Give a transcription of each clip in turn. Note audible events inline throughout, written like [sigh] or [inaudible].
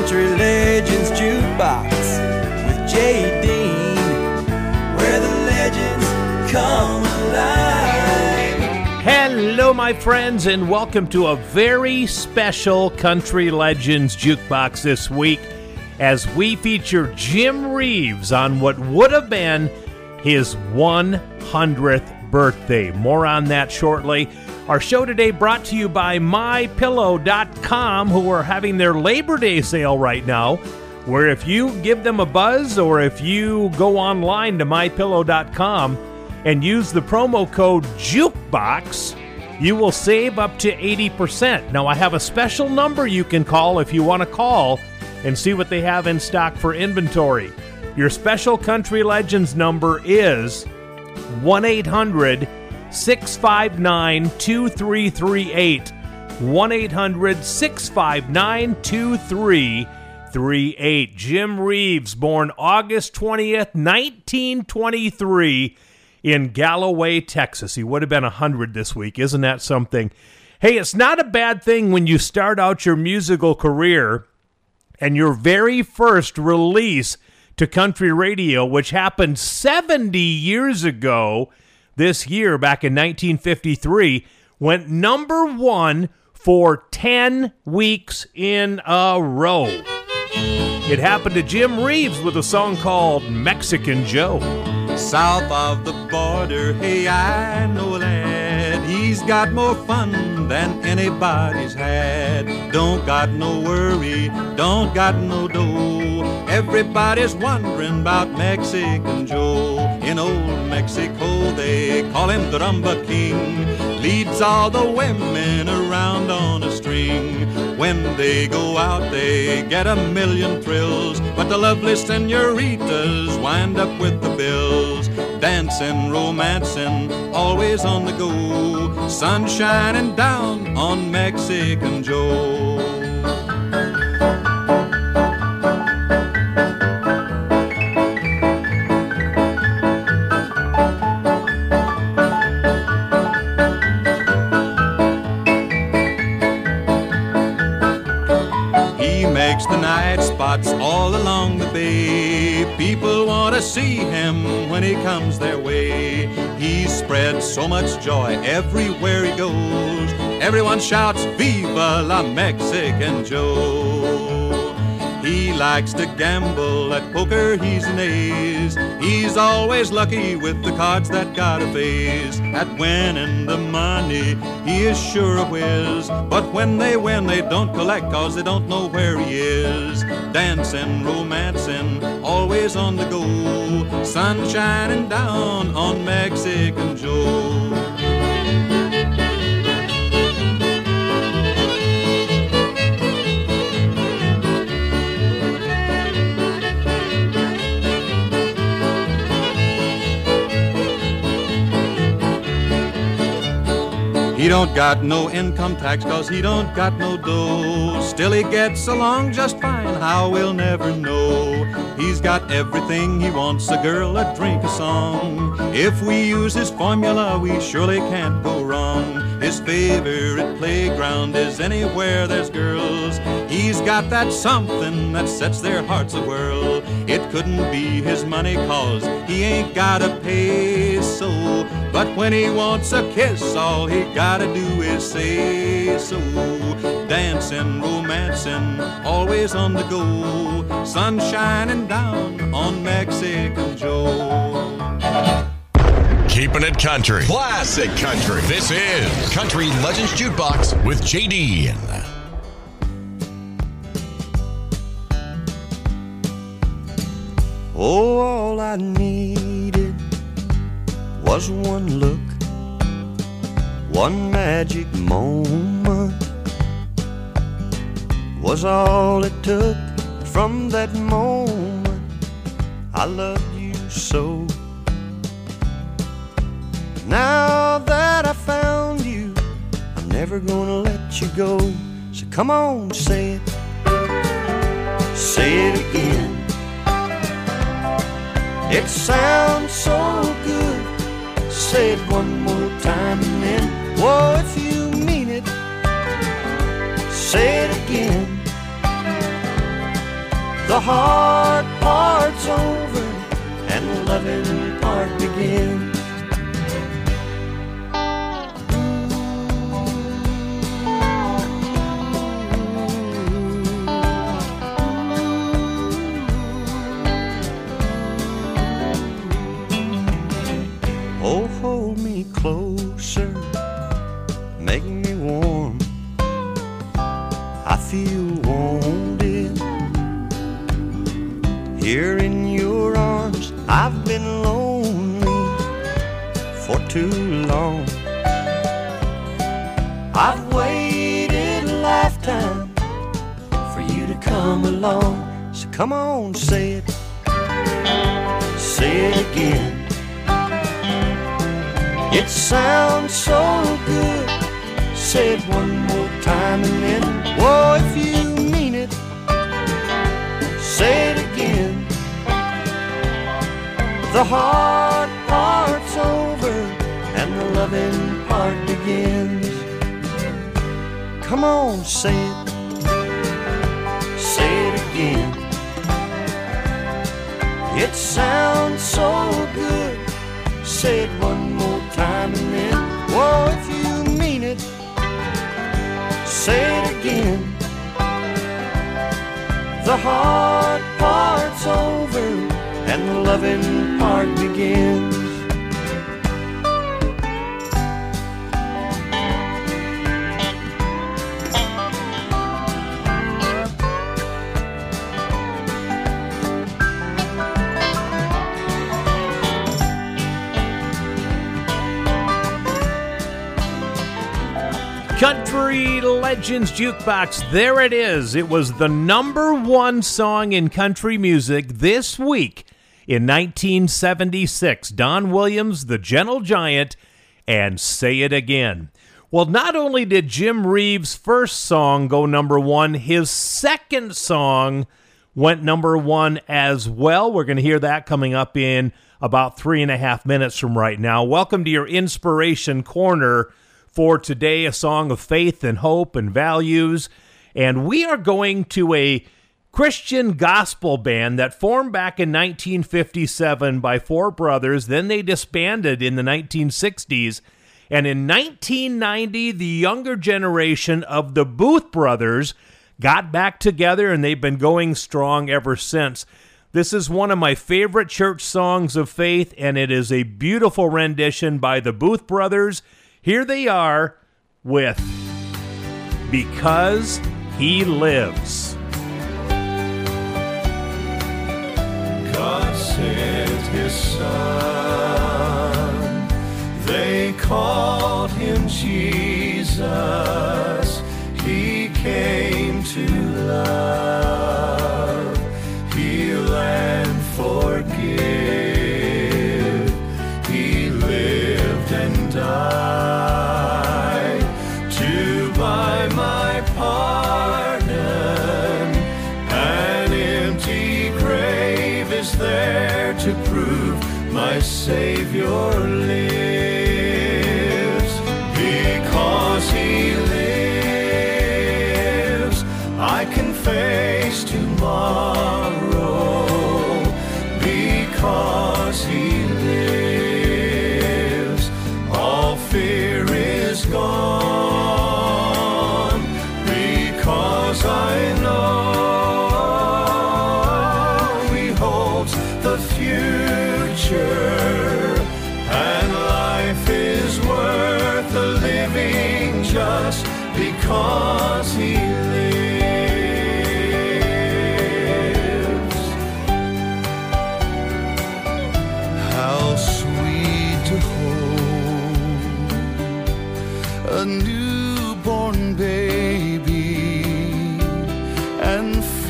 Country Legends Jukebox with Jay Dean, where the legends come alive. Hello, my friends, and welcome to a very special Country Legends Jukebox this week as we feature Jim Reeves on what would have been his 100th birthday. More on that shortly. Our show today brought to you by MyPillow.com, who are having their Labor Day sale right now, where if you give them a buzz or if you go online to MyPillow.com and use the promo code JUKEBOX, you will save up to 80%. Now, I have a special number you can call if you want to call and see what they have in stock for inventory. Your special Country Legends number is 1 800 659 2338. 1 800 659 2338. Jim Reeves, born August 20th, 1923, in Galloway, Texas. He would have been 100 this week. Isn't that something? Hey, it's not a bad thing when you start out your musical career and your very first release to country radio, which happened 70 years ago this year, back in 1953, went number one for 10 weeks in a row. It happened to Jim Reeves with a song called Mexican Joe. South of the border, hey, I know a lad. He's got more fun than anybody's had. Don't got no worry, don't got no dough. Everybody's wondering about Mexican Joe. In old Mexico, they call him the Rumba King. Leads all the women around on a string. When they go out, they get a million thrills. But the lovely senoritas wind up with the bills. Dancing, romancing, always on the go. Sun shining down on Mexican Joe. He makes the night spots all along the bay. People want to see him when he comes their way. He spreads so much joy everywhere he goes. Everyone shouts, Viva la Mexican Joe! He likes to gamble at poker, he's an ace. He's always lucky with the cards that got a face. At winning the money, he is sure a whiz. But when they win, they don't collect cause they don't know where he is. Dancing, romancing, always on the go. Sun shining down on Mexican Joe. Don't got no income tax cause he don't got no dough. Still he gets along just fine, how we'll never know. He's got everything he wants, a girl, a drink, a song. If we use his formula, we surely can't go wrong. His favorite playground is anywhere there's girls. He's got that something that sets their hearts a whirl. It couldn't be his money cause he ain't got a peso. But when he wants a kiss, all he gotta do is say so. Dancing, romancing, always on the go. Sun shining down on Mexican Joe. Keeping it country. Classic country. This is Country Legends Jukebox with JD. Oh, all I needed was one look, one magic moment. Was all it took from that moment. I loved you so. Now that I found you, I'm never gonna let you go. So come on, say it. Say it again. It sounds so good. Say it one more time and then, whoa, if you mean it, say it again. The hard part's over and the loving part begins. Feel wanted here in your arms. I've been lonely for too long. I've waited a lifetime for you to come along. So come on, say it, say it again. It sounds so good. Say it one more time and then, whoa, if you mean it, say it again. The hard part's over and the loving part begins. Come on, say it, say it again. It sounds so good. Say it one more time and then, whoa, if you mean it, say it The hard part's over and the loving part begins. Country Legends Jukebox. There it is. It was the number one song in country music this week in 1976. Don Williams, The Gentle Giant, and Say It Again. Well, not only did Jim Reeves' first song go number one, his second song went number one as well. We're going to hear that coming up in about three and a half minutes from right now. Welcome to your Inspiration Corner for today, a song of faith and hope and values. And we are going to a Christian gospel band that formed back in 1957 by four brothers. Then they disbanded in the 1960s. And in 1990, the younger generation of the Booth brothers got back together and they've been going strong ever since. This is one of my favorite church songs of faith, and it is a beautiful rendition by the Booth brothers. Here they are with Because He Lives. God sent his son. They called him Jesus. He came to love,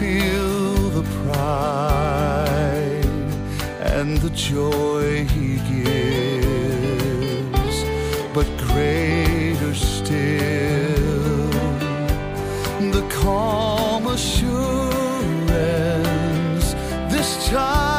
feel the pride and the joy he gives, but greater still the calm assurance this child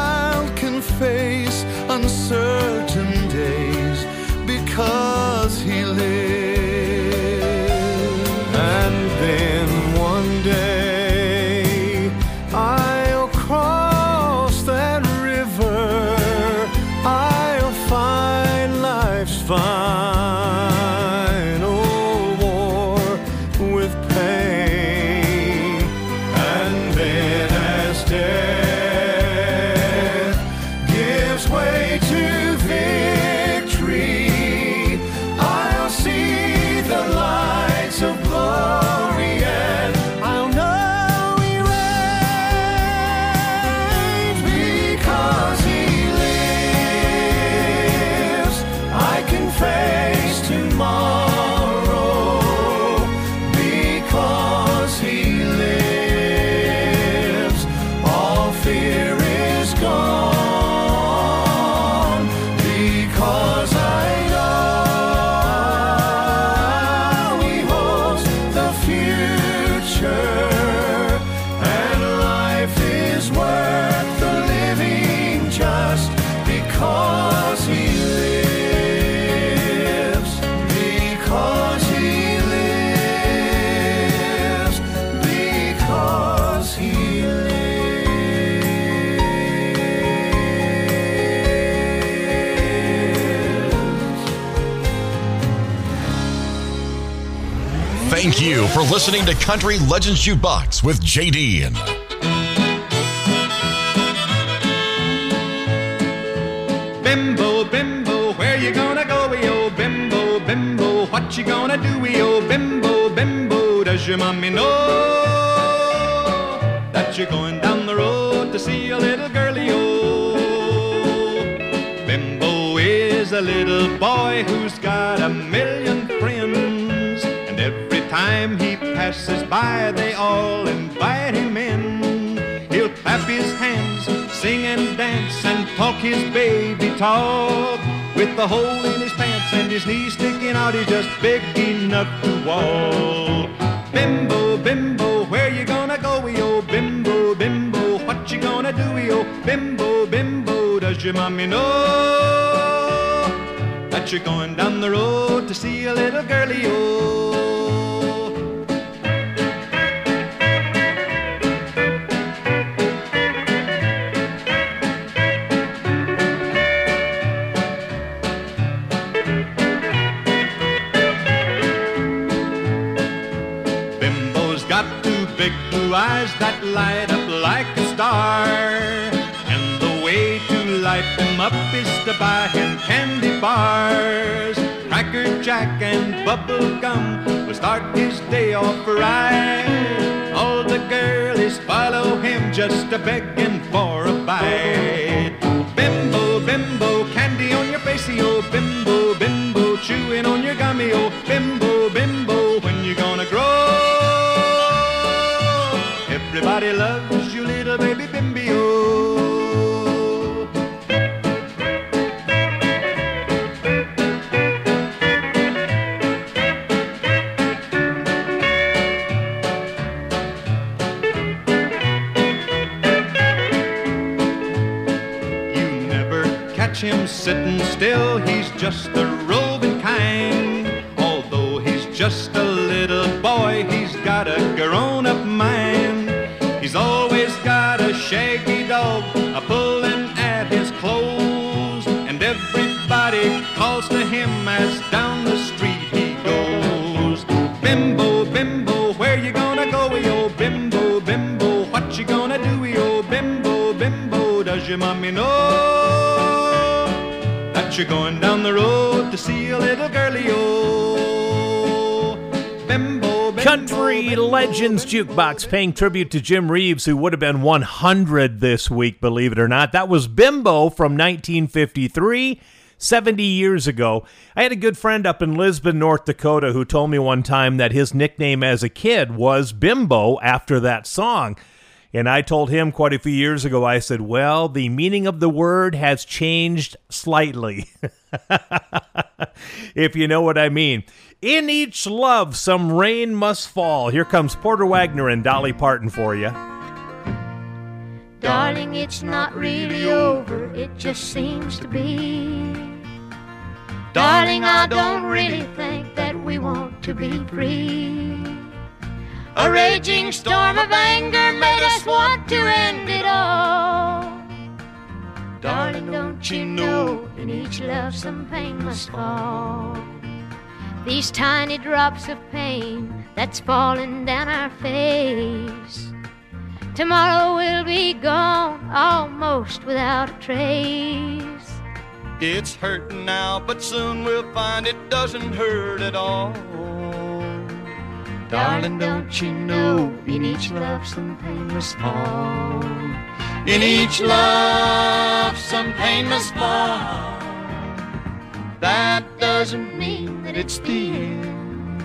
listening to Country Legends Jukebox with JD. And Bimbo, bimbo, where you gonna go, yo? Oh, bimbo, bimbo, what you gonna do, yo? Oh, bimbo, bimbo, does your mommy know that you're going down the road to see a little girlie, yo? Bimbo is a little boy who's got a million friends, and every time he passes by, they all invite him in. He'll clap his hands, sing and dance, and talk his baby talk. With the hole in his pants and his knees sticking out, he's just big enough to walk. Bimbo, bimbo, where you gonna go, yo? Bimbo, bimbo, what you gonna do, yo? Bimbo, bimbo, does your mommy know that you're going down the road to see a little girlie, yo? Got two big blue eyes that light up like a star. And the way to light them up is to buy him candy bars. Cracker Jack and bubble gum will start his day off right. All the girlies follow him just a begging for a bite. Bimbo, bimbo, candy on your face, oh bimbo, bimbo, chewing on your gummy, oh bimbo, bimbo, when you gonna Everybody loves you, little baby bimbo. You never catch him sitting still, he's just a roving kind. Although he's just a little boy, he's got a grown up calls to him as down the street he goes. Bimbo, bimbo, where you gonna go, yo? Bimbo, bimbo, what you gonna do, yo? Bimbo, bimbo, does your mommy know that you're going down the road to see a little girlie, yo? Bimbo, bimbo, Country Legends Jukebox paying tribute to Jim Reeves, who would have been 100 this week, believe it or not. That was Bimbo from 1953. 70 years ago. I had a good friend up in Lisbon, North Dakota, who told me one time that his nickname as a kid was Bimbo after that song. And I told him quite a few years ago, I said, Well, the meaning of the word has changed slightly. [laughs] if you know what I mean. In each love, some rain must fall. Here comes Porter Wagoner and Dolly Parton for you. Darling, it's not really over, it just seems to be. Darling, I don't really think that we want to be free. A raging storm of anger made us want to end it all. Darling, don't you know in each love some pain must fall? These tiny drops of pain that's falling down our face. Tomorrow we'll be gone almost without a trace. It's hurting now, but soon we'll find it doesn't hurt at all. Darling, don't you know in each love some pain must fall? In each love, some pain must fall. That doesn't mean that it's the end.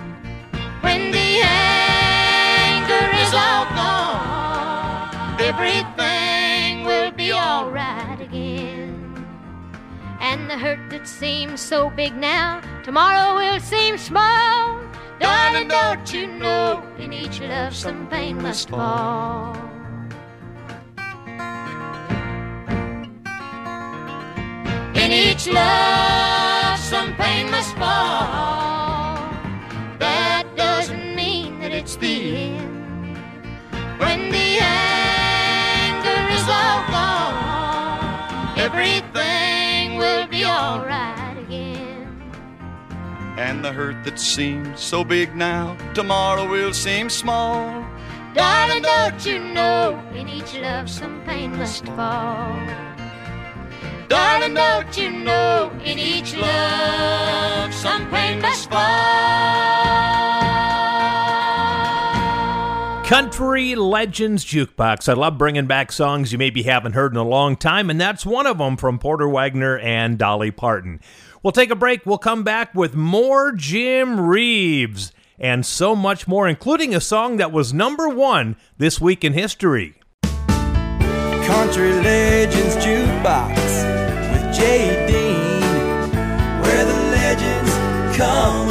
When the anger is all gone, everything will be alright. And the hurt that seems so big now, tomorrow will seem small. Darling, don't you know in each love some pain must fall? In each love, some pain must fall. That doesn't mean that it's the end. When the anger is all gone, everything alright again. And the hurt that seems so big now, tomorrow will seem small. Darling, don't you know in each love some pain must fall? Darling, don't you know in each love some pain must fall? Country Legends Jukebox. I love bringing back songs you maybe haven't heard in a long time, and that's one of them from Porter Wagoner and Dolly Parton. We'll take a break. We'll come back with more Jim Reeves and so much more, including a song that was number one this week in history. Country Legends Jukebox with Jay Dean, where the legends come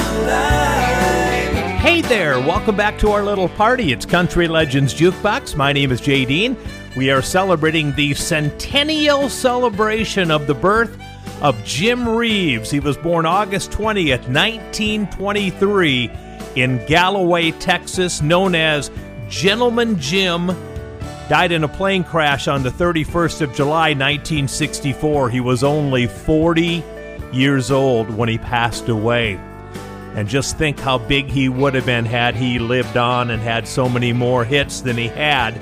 welcome back to our little party. It's Country Legends Jukebox. My name is Jay Dean. We are celebrating the centennial celebration of the birth of Jim Reeves. He was born August 20th, 1923, in Galloway, Texas, known as Gentleman Jim. Died in a plane crash on the 31st of July, 1964. He was only 40 years old when he passed away. And just think how big he would have been had he lived on and had so many more hits than he had.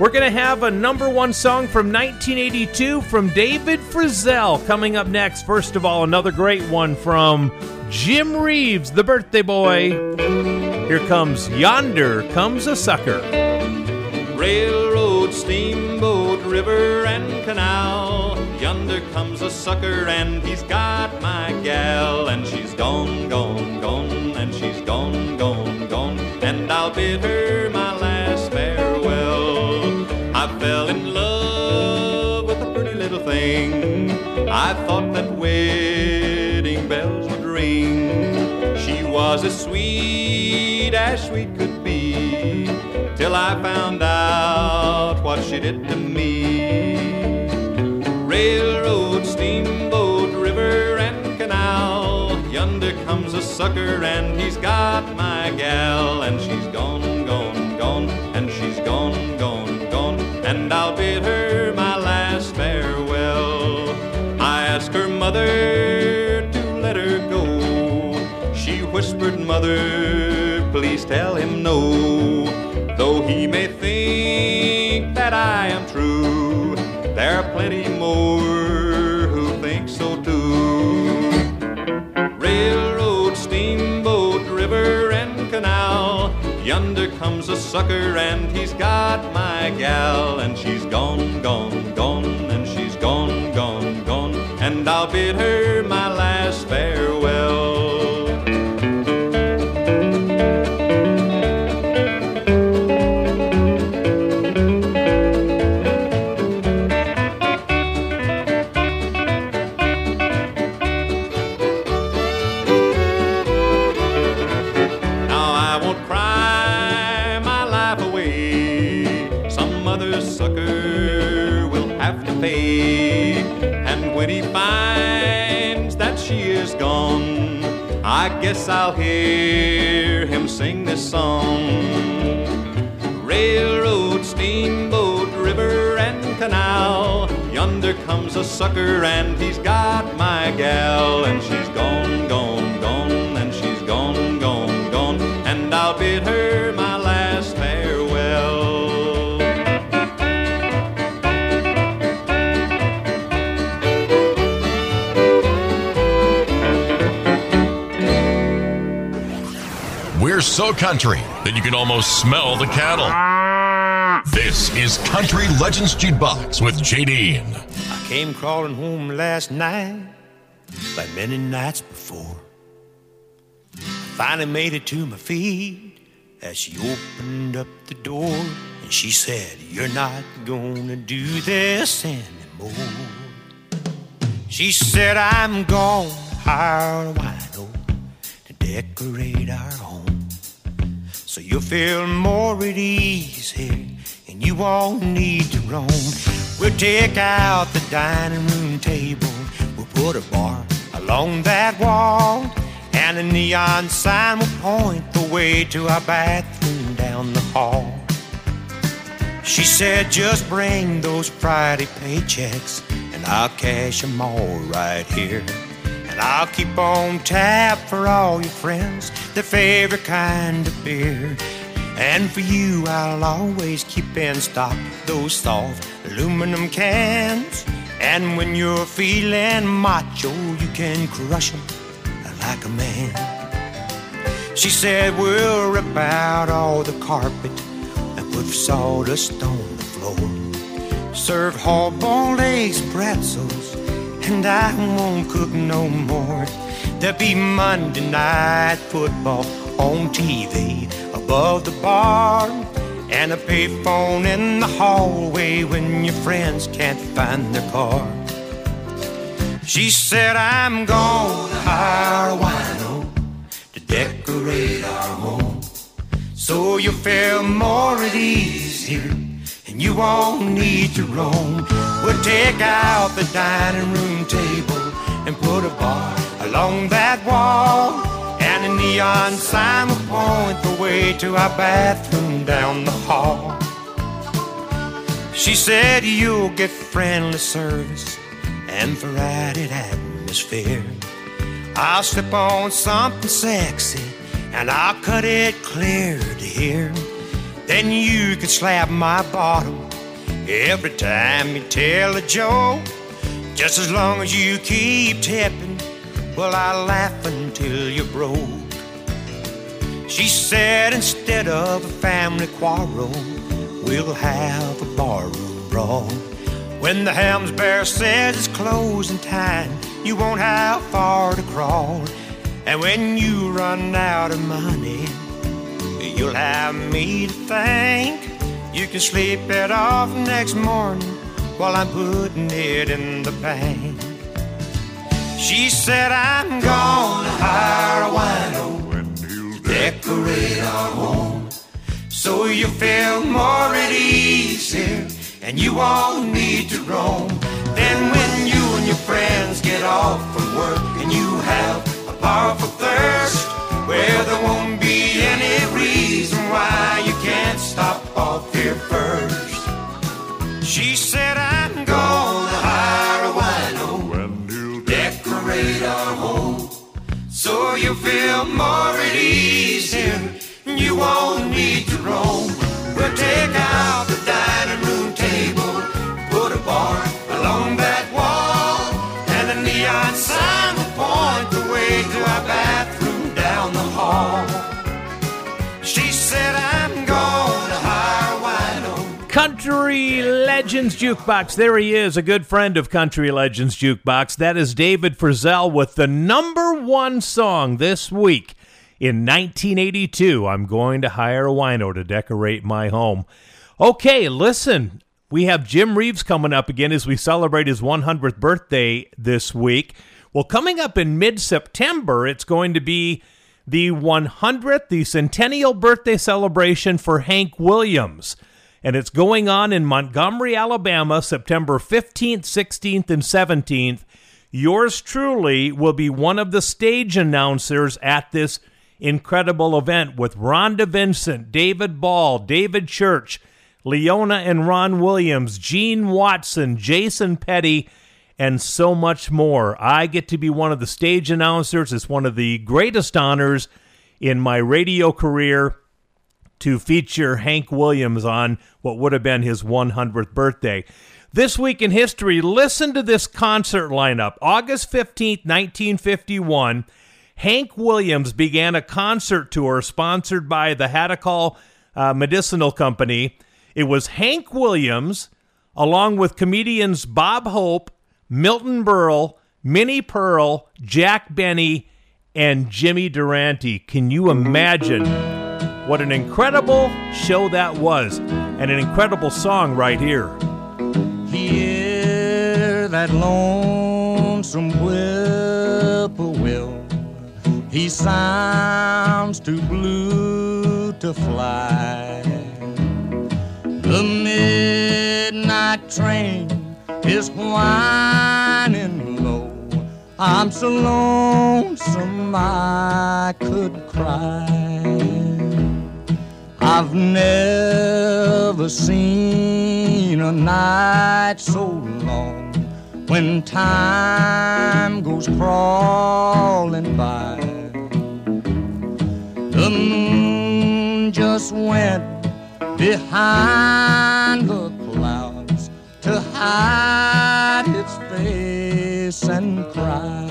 We're going to have a number one song from 1982 from David Frizzell coming up next. First of all, another great one from Jim Reeves, the birthday boy. Here comes Yonder Comes a Sucker. Railroad, steamboat, river, and canal. Yonder comes a sucker, and he's got my gal. And she's gone, gone, gone, gone, gone. And I'll bid her my last farewell. I fell in love with a pretty little thing. I thought that wedding bells would ring. She was as sweet as sweet could be till I found out what she did to me. Railroad, Yonder comes a sucker, and he's got my gal, and she's gone, gone, gone, and she's gone, gone, gone, and I'll bid her my last farewell. I asked her mother to let her go. She whispered, Mother, please tell him no. Though he may think that I am true, there are plenty Yonder comes a sucker, and he's got my gal, and she's gone, gone, gone, and she's gone, gone, gone, and I'll bid her my song. Railroad, steamboat, river, and canal. Yonder comes a sucker, and he's got my gal, and she's gone, gone, gone, and she's gone, gone, gone, and I'll bid her We're country that you can almost smell the cattle. This is Country Legends Jukebox with JD. I came crawling home last night, like many nights before. I finally made it to my feet as she opened up the door and she said, You're not gonna do this anymore. She said, I'm gonna hire a wino to decorate our home. So you'll feel more at ease here and you won't need to roam. We'll take out the dining room table, we'll put a bar along that wall, and a neon sign will point the way to our bathroom down the hall. She said, just bring those Friday paychecks, and I'll cash 'em all right here. I'll keep on tap for all your friends, their favorite kind of beer. And for you, I'll always keep in stock those soft aluminum cans. And when you're feeling macho, you can crush 'em like a man. She said, We'll rip out all the carpet and put sawdust on the floor. Serve hard boiled eggs, pretzels, and I won't cook no more. There'll be Monday night football on TV above the bar. And a payphone in the hallway when your friends can't find their car. She said, I'm gonna hire a wino to decorate our home. So you'll feel more at ease here, and you won't need to roam. We'll take out the dining room table and put a bar along that wall. And a neon sign will point the way to our bathroom down the hall. She said, You'll get friendly service and variety atmosphere. I'll slip on something sexy and I'll cut it clear to hear. Then you can slap my bottom every time you tell a joke. Just as long as you keep tipping, well, I'll laugh until you're broke. She said, instead of a family quarrel, we'll have a barroom brawl. When the Helms Bear says it's closing time, you won't have far to crawl. And when you run out of money, you'll have me to thank. You can sleep it off next morning while I'm putting it in the bank. She said, I'm gonna hire a wino to decorate our home. So you feel more at ease here and you won't need to roam. Then when you and your friends get off from work and you have a powerful thirst, well, there won't why you can't stop off here first. She said, I'm gonna hire a wino to decorate our home. So you feel more at ease here, you won't need to roam. We'll take out the Country Legends Jukebox. There he is, a good friend of Country Legends Jukebox. That is David Frizzell with the number one song this week. In 1982, I'm going to hire a wino to decorate my home. Okay, listen, we have Jim Reeves coming up again as we celebrate his 100th birthday this week. Well, coming up in mid September, it's going to be the 100th, the centennial birthday celebration for Hank Williams. And it's going on in Montgomery, Alabama, September 15th, 16th, and 17th. Yours truly will be one of the stage announcers at this incredible event with Rhonda Vincent, David Ball, David Church, Leona and Ron Williams, Gene Watson, Jason Petty, and so much more. I get to be one of the stage announcers. It's one of the greatest honors in my radio career to feature Hank Williams on what would have been his 100th birthday. This week in history, listen to this concert lineup. August 15th, 1951, Hank Williams began a concert tour sponsored by the Hadacol uh, Medicinal Company. It was Hank Williams, along with comedians Bob Hope, Milton Berle, Minnie Pearl, Jack Benny, and Jimmy Durante. Can you imagine what an incredible show that was? And an incredible song right here. Hear that lonesome whippoorwill. He sounds too blue to fly. The midnight train is whining low. I'm so lonesome I could cry. I've never seen a night so long when time goes crawling by. The moon just went behind the clouds to hide its face and cry.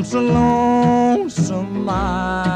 I'm so lonesome I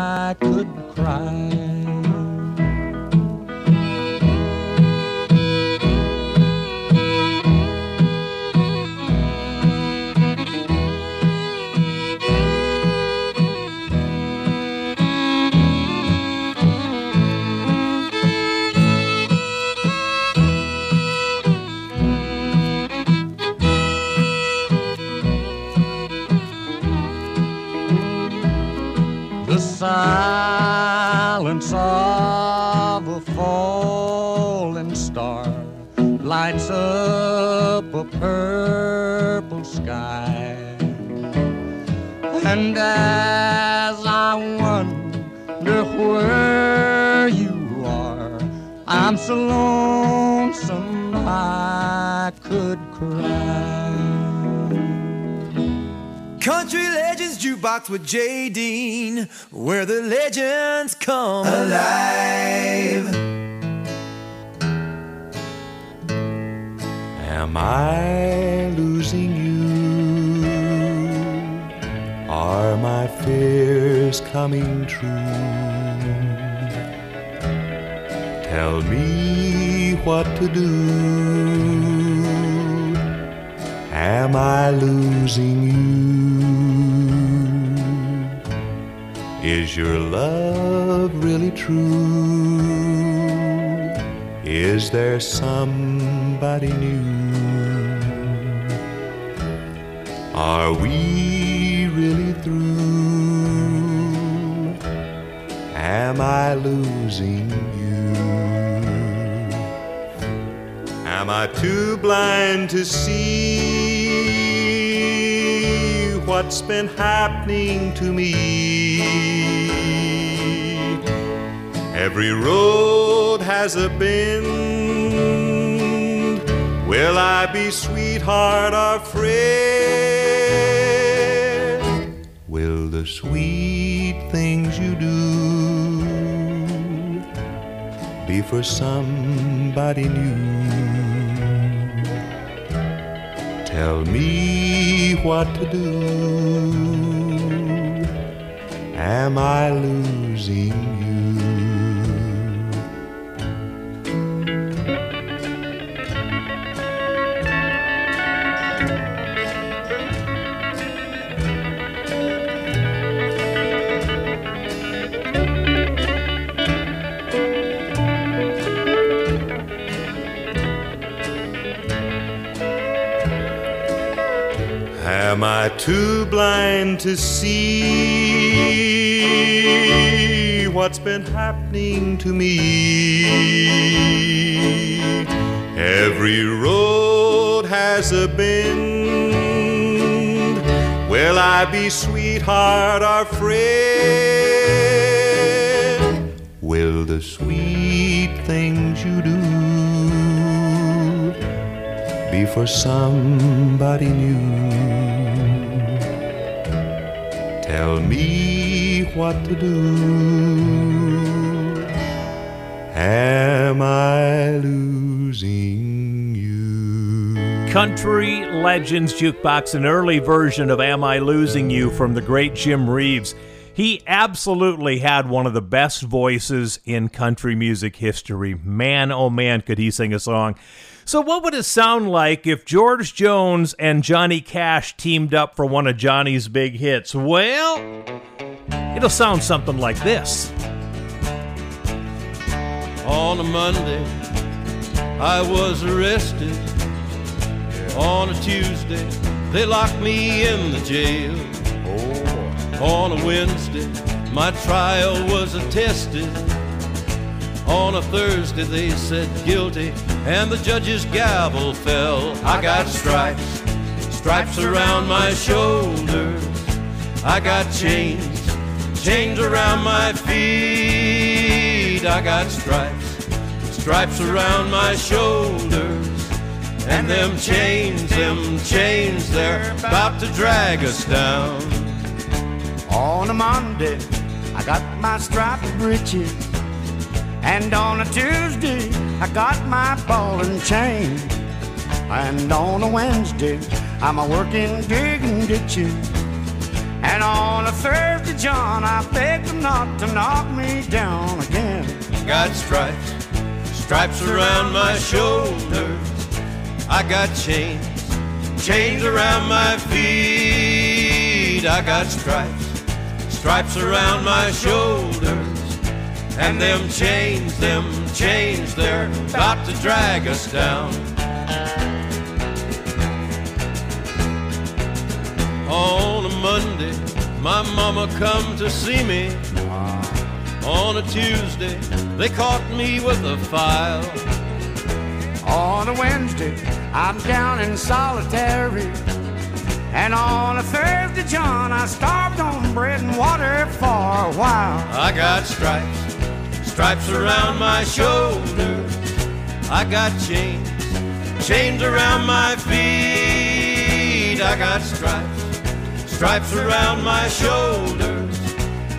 so lonesome I could cry. Country Legends Jukebox with Jay Dean, where the legends come alive. Am I losing you? Are my fears coming true? Tell me what to do. Am I losing you? Is your love really true? Is there somebody new? Are we really through? Am I losing Am I too blind to see what's been happening to me? Every road has a bend. Will I be sweetheart or friend? Will the sweet things you do be for somebody new? Tell me what to do. Am I losing you? Am I too blind to see what's been happening to me? Every road has a bend. Will I be sweetheart or friend? Will the sweet things you do be for somebody new? Tell me what to do. Am I losing you? Country Legends Jukebox, an early version of Am I Losing You from the great Jim Reeves. He absolutely had one of the best voices in country music history. Man, oh man, could he sing a song. So, what would it sound like if George Jones and Johnny Cash teamed up for one of Johnny's big hits? Well, it'll sound something like this. On a Monday, I was arrested. On a Tuesday, they locked me in the jail. Oh, On a Wednesday, my trial was attested. On a Thursday, they said guilty, and the judge's gavel fell. I got stripes, stripes around my shoulders. I got chains, chains around my feet. I got stripes, stripes around my shoulders. And them chains, them chains, they're about to drag us down. On a Monday, I got my striped breeches. And on a Tuesday, I got my ball and chain. And on a Wednesday, I'm a working digging ditches. And on a Thursday, John, I beg them not to knock me down again. Got stripes, stripes around my shoulders. I got chains, chains around my feet. I got stripes, stripes around my shoulders. And them chains, them chains, they're about to drag us down. On a Monday, my mama come to see me. On a Tuesday, they caught me with a file. On a Wednesday, I'm down in solitary. And on a Thursday, John, I starved on bread and water for a while. I got stripes, stripes around my shoulders. I got chains, chains around my feet. I got stripes, stripes around my shoulders.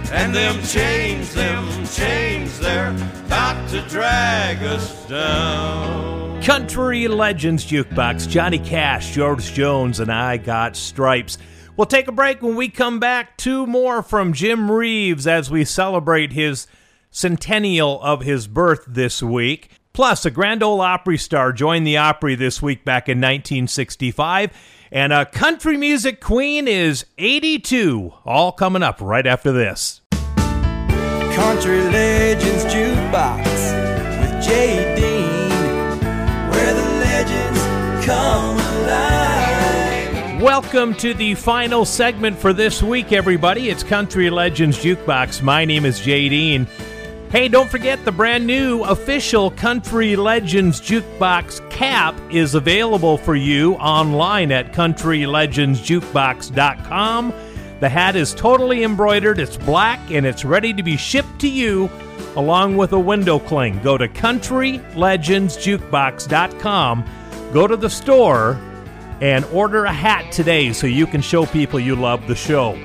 And them chains, them chains, they're about to drag us down. Country Legends Jukebox, Johnny Cash, George Jones, and I Got Stripes. We'll take a break when we come back. Two more from Jim Reeves as we celebrate his centennial of his birth this week. Plus, a Grand Ole Opry star joined the Opry this week back in 1965. And a country music queen is 82. All coming up right after this. Country Legends Jukebox with Jay Dean, where the legends come alive. Welcome to the final segment for this week, everybody. It's Country Legends Jukebox. My name is Jay Dean. Hey, don't forget the brand new official Country Legends Jukebox cap is available for you online at countrylegendsjukebox.com. The hat is totally embroidered, it's black, and it's ready to be shipped to you along with a window cling. Go to countrylegendsjukebox.com, go to the store, and order a hat today so you can show people you love the show.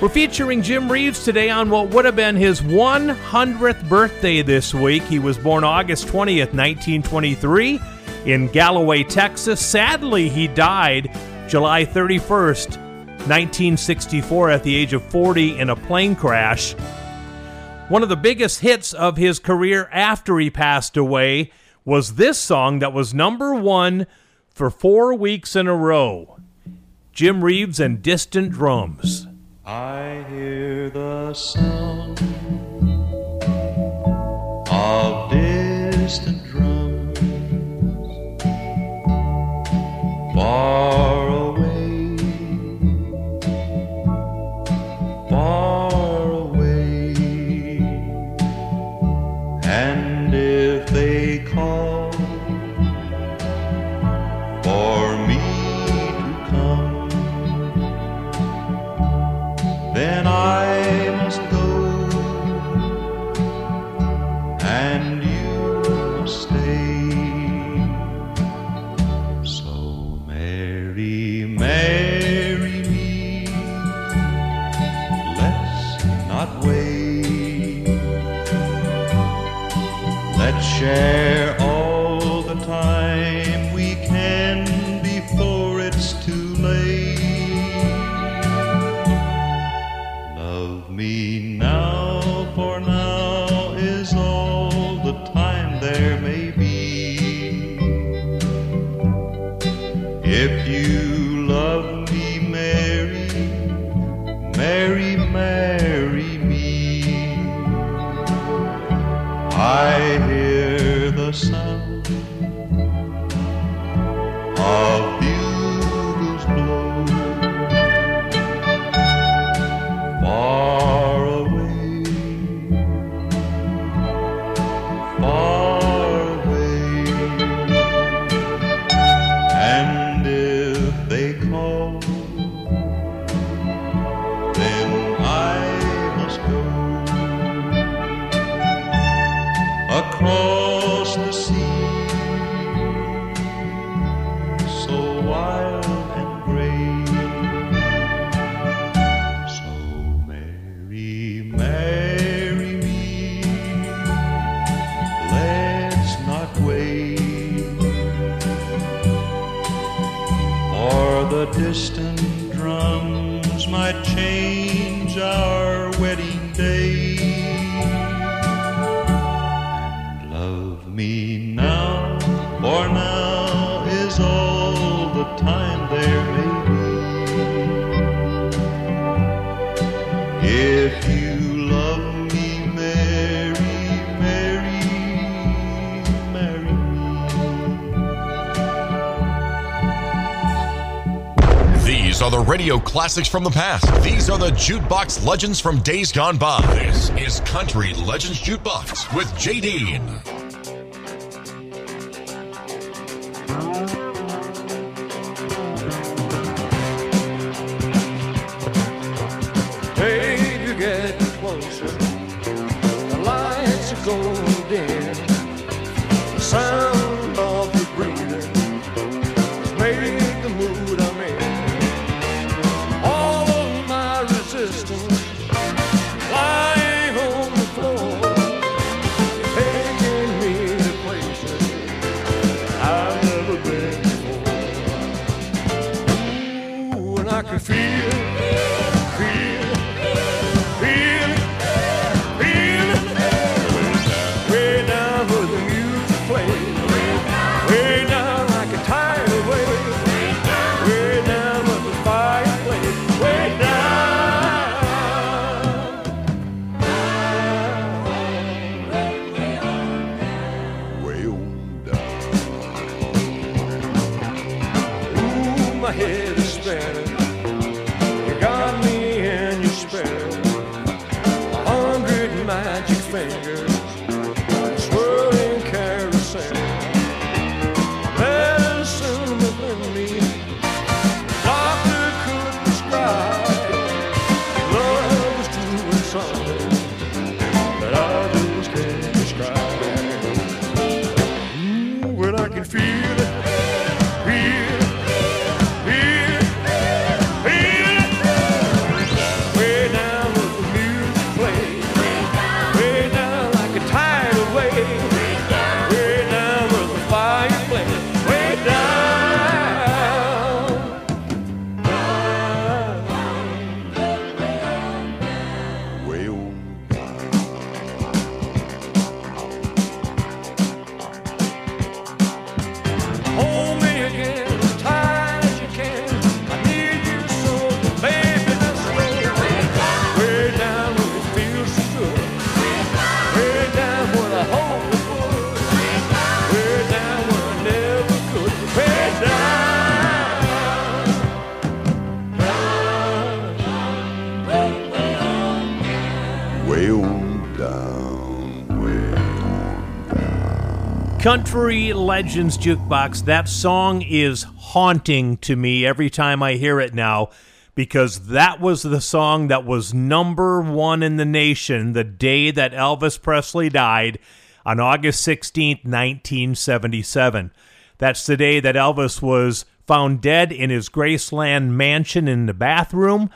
We're featuring Jim Reeves today on what would have been his 100th birthday this week. He was born August 20th, 1923, in Galloway, Texas. Sadly, he died July 31st, 1964, at the age of 40 in a plane crash. One of the biggest hits of his career after he passed away was this song that was number one for four weeks in a row Jim Reeves and Distant Drums. I hear the sound of distant drums. Far Let's classics from the past. These are the jukebox legends from days gone by. This is Country Legends Jukebox with J. Country Legends Jukebox. That song is haunting to me every time I hear it now because that was the song that was number one in the nation the day that Elvis Presley died on August 16th, 1977. That's the day that Elvis was found dead in his Graceland mansion in the bathroom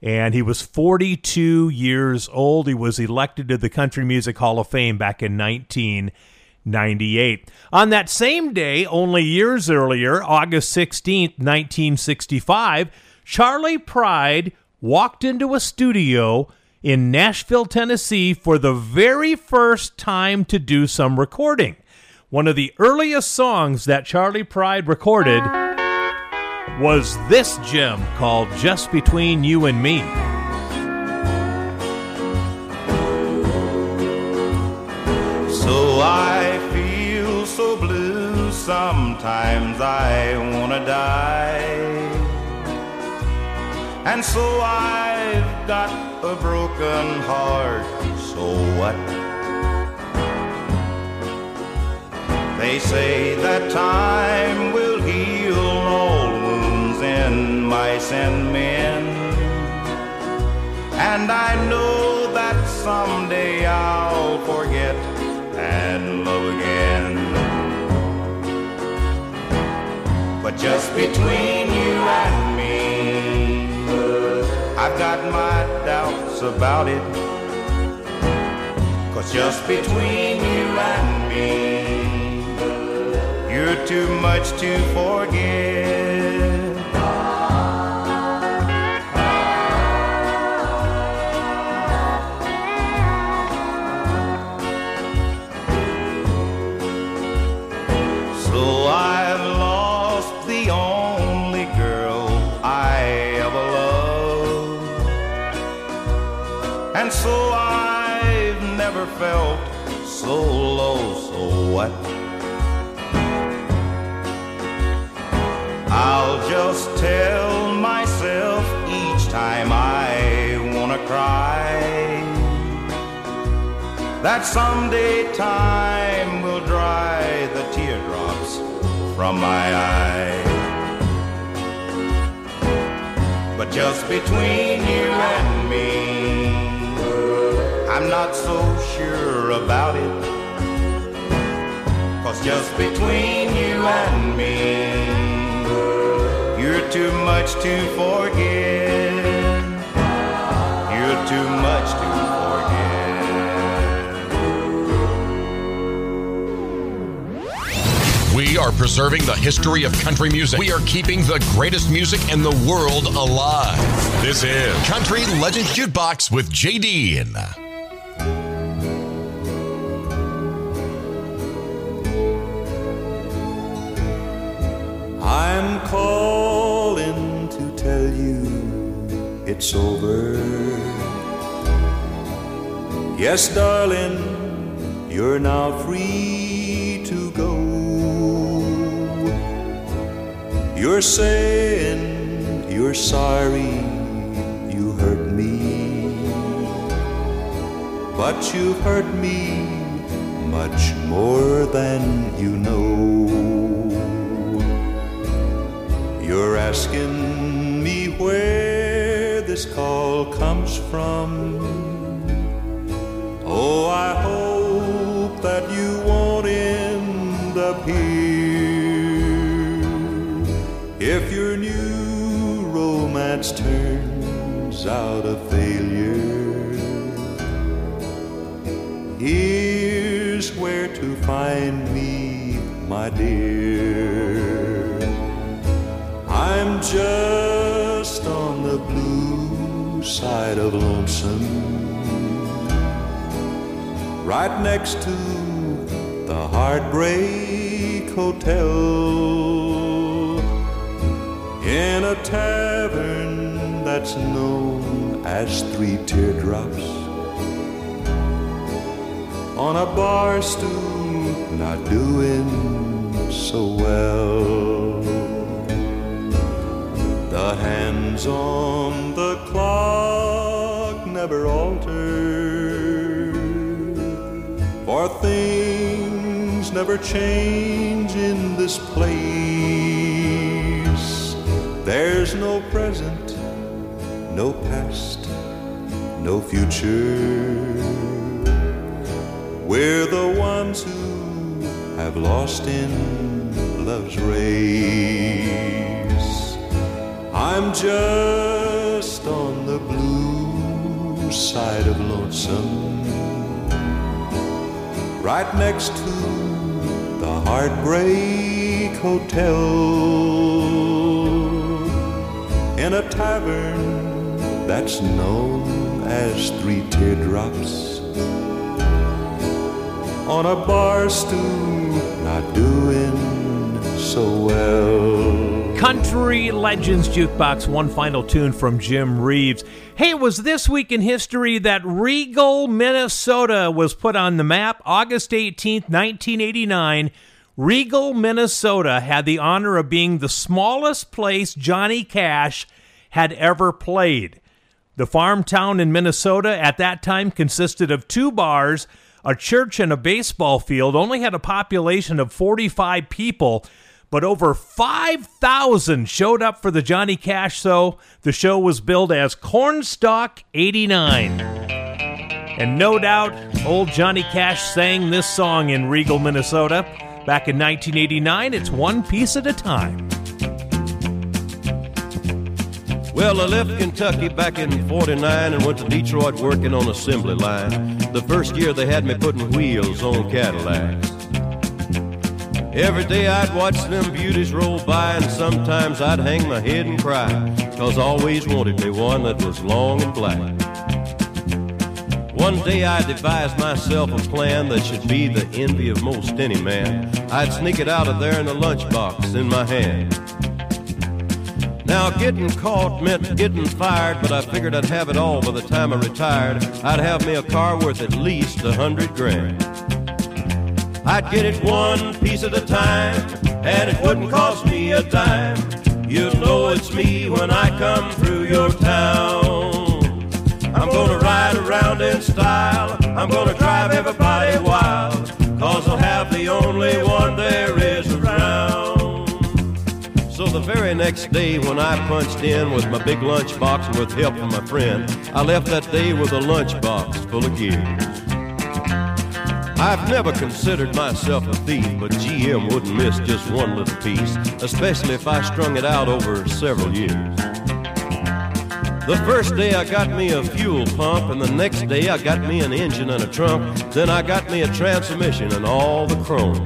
and he was 42 years old. He was elected to the Country Music Hall of Fame back in 1998. On that same day, only years earlier, August 16, 1965, Charley Pride walked into a studio in Nashville, Tennessee for the very first time to do some recording. One of the earliest songs that Charley Pride recorded was this gem called Just Between You and Me. Sometimes I wanna die. And so I've got a broken heart, so what? They say that time will heal all wounds in mice and men. And I know that someday I'll forget and love again. But just between you and me, I've got my doubts about it. Cause just between you and me, you're too much to forget. Just tell myself each time I wanna cry that someday time will dry the teardrops from my eyes. But just between you and me, I'm not so sure about it. Cause just between you and me, you're too much to forget. You're too much to forget. We are preserving the history of country music. We are keeping the greatest music in the world alive. This is Country Legends Jukebox with JD. I'm calling it's over. Yes, darling, you're now free to go. You're saying you're sorry you hurt me, but you've hurt me much more than you know. You're asking me where this call comes from. Oh, I hope that you won't end up here. If your new romance turns out a failure, here's where to find me, my dear. I'm just side of lonesome, right next to the Heartbreak Hotel, in a tavern that's known as Three Teardrops, on a bar stool, not doing so well. The hands on the clock never alter, for things never change in this place. There's no present, no past, no future. We're the ones who have lost in love's race. I'm just side of lonesome, right next to the Heartbreak Hotel, in a tavern that's known as Three Teardrops, on a bar stool, not doing so well. Country Legends Jukebox, one final tune from Jim Reeves. Hey, it was this week in history that Regal, Minnesota was put on the map August 18th, 1989, Regal, Minnesota had the honor of being the smallest place Johnny Cash had ever played. The farm town in Minnesota at that time consisted of two bars, a church, and a baseball field, only had a population of 45 people, but over 5,000 showed up for the Johnny Cash show. The show was billed as Cornstalk 89. And no doubt, old Johnny Cash sang this song in Regal, Minnesota. Back in 1989, it's One Piece at a Time. Well, I left Kentucky back in 49 and went to Detroit working on assembly line. The first year they had me putting wheels on Cadillacs. Every day I'd watch them beauties roll by and sometimes I'd hang my head and cry. Cause I always wanted me one that was long and black. One day I devised myself a plan that should be the envy of most any man. I'd sneak it out of there in a lunchbox in my hand. Now, getting caught meant getting fired, but I figured I'd have it all by the time I retired. I'd have me a car worth at least a hundred grand. I'd get it one piece at a time, and it wouldn't cost me a dime. You'll know it's me when I come through your town. I'm gonna ride around in style, I'm gonna drive everybody wild, cause I'll have the only one there is around. So the very next day when I punched in with my big lunchbox with help from my friend, I left that day with a lunchbox full of gears. I've never considered myself a thief, but GM wouldn't miss just one little piece, especially if I strung it out over several years. The first day I got me a fuel pump, and the next day I got me an engine and a trunk. Then I got me a transmission and all the chrome.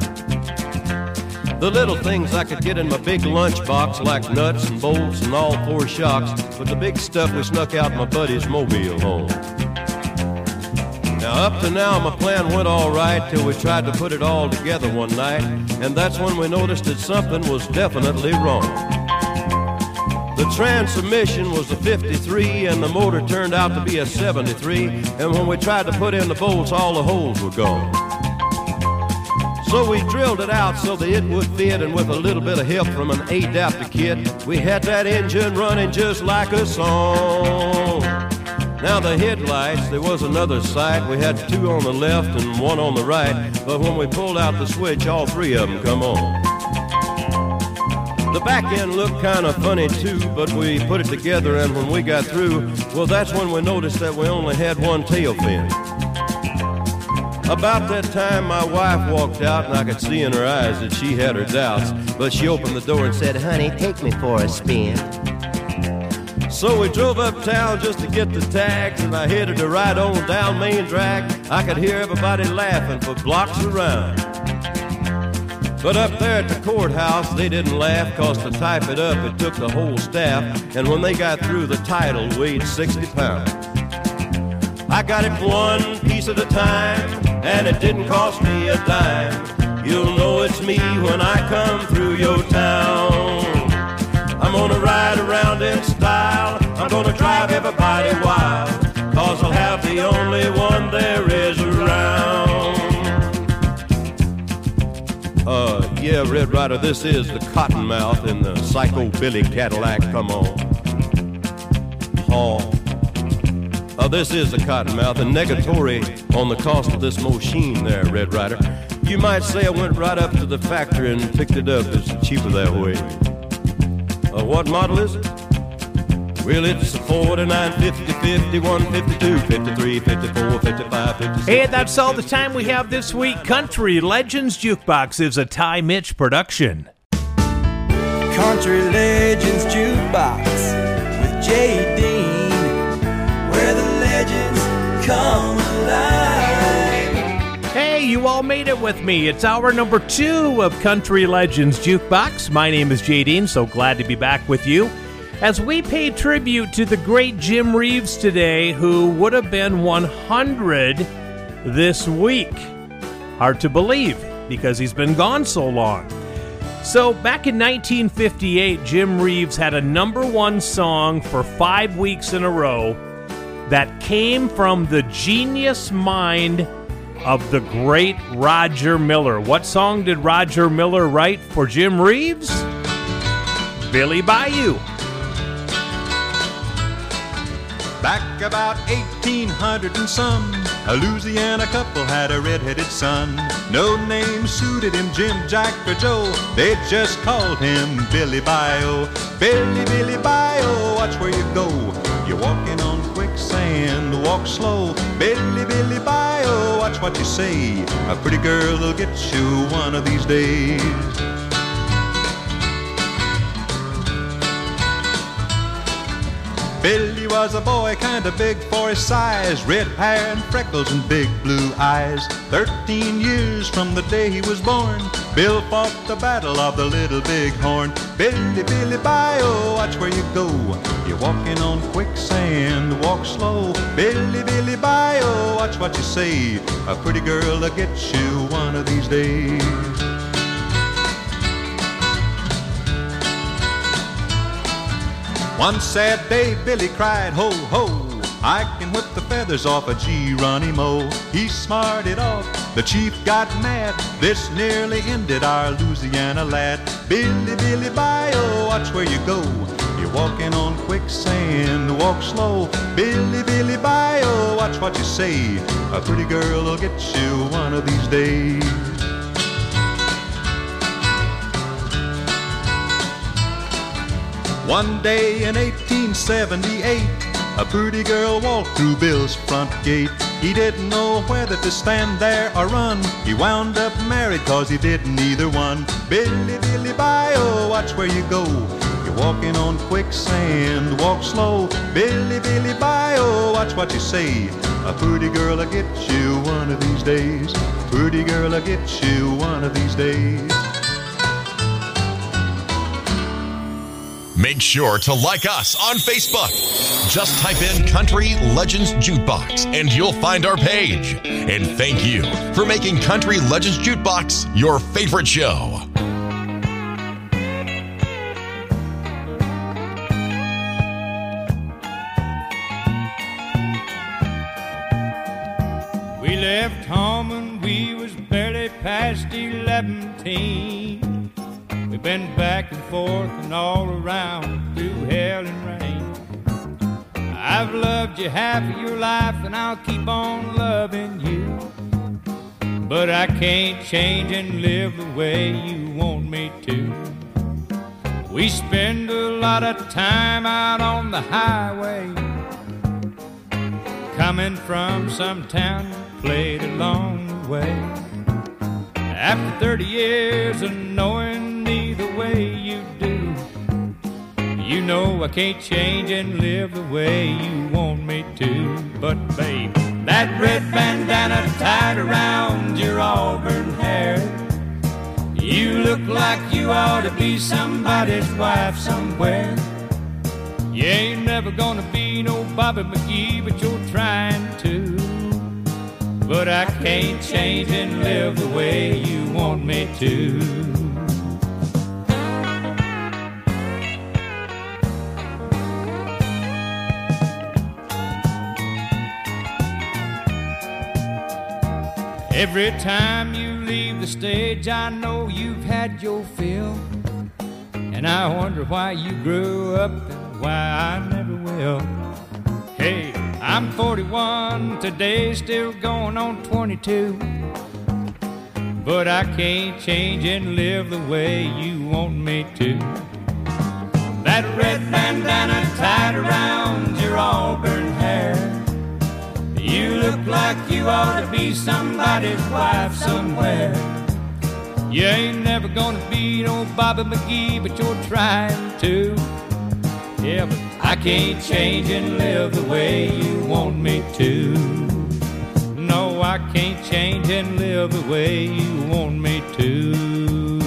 The little things I could get in my big lunchbox, like nuts and bolts and all four shocks, but the big stuff we snuck out my buddy's mobile home. Now, up to now, my plan went all right till we tried to put it all together one night, and that's when we noticed that something was definitely wrong. The transmission was a 53 and the motor turned out to be a 73. And when we tried to put in the bolts, all the holes were gone. So we drilled it out so that it would fit, and with a little bit of help from an adapter kit, we had that engine running just like a song. Now the headlights, there was another sight. We had two on the left and one on the right, but when we pulled out the switch, all three of them come on. The back end looked kind of funny too, but we put it together, and when we got through, well, that's when we noticed that we only had one tail fin. About that time, my wife walked out, and I could see in her eyes that she had her doubts, but she opened the door and said, Honey, take me for a spin. So we drove uptown just to get the tags, and I headed to ride on down Main Drag. I could hear everybody laughing for blocks around. But up there at the courthouse, they didn't laugh, cause to type it up, it took the whole staff. And when they got through, the title weighed 60 pounds. I got it one piece at a time, and it didn't cost me a dime. You'll know it's me when I come through your town. I'm gonna ride around in style, I'm gonna drive everybody wild, cause I'll have the only one there is around. Uh, yeah, Red Rider, this is the Cottonmouth in the Psycho Billy Cadillac. Come on. Oh. Uh, this is the Cottonmouth, and negatory on the cost of this machine there, Red Rider. You might say I went right up to the factory and picked it up. It's cheaper that way. Uh, what model is it? Well, it's a 49, 50, 51, 52, 53, 54, 55, 56. Hey, that's all the time we have this week. Country Legends Jukebox is a Ty Mitch production. Country Legends Jukebox you all made it with me. It's hour number two of Country Legends Jukebox. My name is Jay Dean, so glad to be back with you. As we pay tribute to the great Jim Reeves today, who would have been 100 this week. Hard to believe because he's been gone so long. So, back in 1958, Jim Reeves had a number one song for five weeks in a row that came from the genius mind of the great Roger Miller. What song did Roger Miller write for Jim Reeves? Billy Bayou. Back about 1800 and some, a Louisiana couple had a red-headed son. No name suited him, Jim, Jack, or Joe. They just called him Billy Bayou. Billy, Billy Bayou, watch where you go. You're walking on quicksand, walk slow. Billy, Billy Bayou, watch what you say. A pretty girl will get you one of these days. Billy was a boy kinda big for his size, red hair and freckles and big blue eyes. Thirteen years from the day he was born, Bill fought the battle of the Little Big Horn. Billy, Billy Bayou, watch where you go. You're walking on quicksand, walk slow. Billy, Billy Bayou, watch what you say. A pretty girl will get you one of these days. One sad day, Billy cried, ho, ho. I can whip the feathers off a Geronimo. He smarted off, the chief got mad. This nearly ended our Louisiana lad. Billy, Billy Bayou, watch where you go. You're walking on quicksand, walk slow. Billy, Billy Bayou, watch what you say. A pretty girl will get you one of these days. One day in 1878, a pretty girl walked through Bill's front gate. He didn't know whether to stand there or run. He wound up married cause he didn't either one. Billy, Billy, Bayou, oh, watch where you go. You're walking on quicksand, walk slow. Billy, Billy, Bayou, oh, watch what you say. A pretty girl will get you one of these days. Pretty girl will get you one of these days. Make sure to like us on Facebook. Just type in Country Legends Jukebox and you'll find our page. And thank you for making Country Legends Jukebox your favorite show. We left home when we was barely past eleven. We've been back and forth and all around through hell and rain. I've loved you half of your life and I'll keep on loving you. But I can't change and live the way you want me to. We spend a lot of time out on the highway. Coming from some town played along the way. After 30 years of knowing way you do, you know I can't change and live the way you want me to. But babe, that red bandana tied around your auburn hair, you look like you ought to be somebody's wife somewhere. You ain't never gonna be no Bobby McGee, but you're trying to. But I can't change and live the way you want me to. Every time you leave the stage, I know you've had your fill. And I wonder why you grew up and why I never will. Hey, I'm 41 today, still going on 22. But I can't change and live the way you want me to. That red bandana tied around your auburn hair. You look like you ought to be somebody's wife somewhere. You ain't never gonna be no Bobby McGee, but you're trying to. Yeah, but I can't change and live the way you want me to. No, I can't change and live the way you want me to.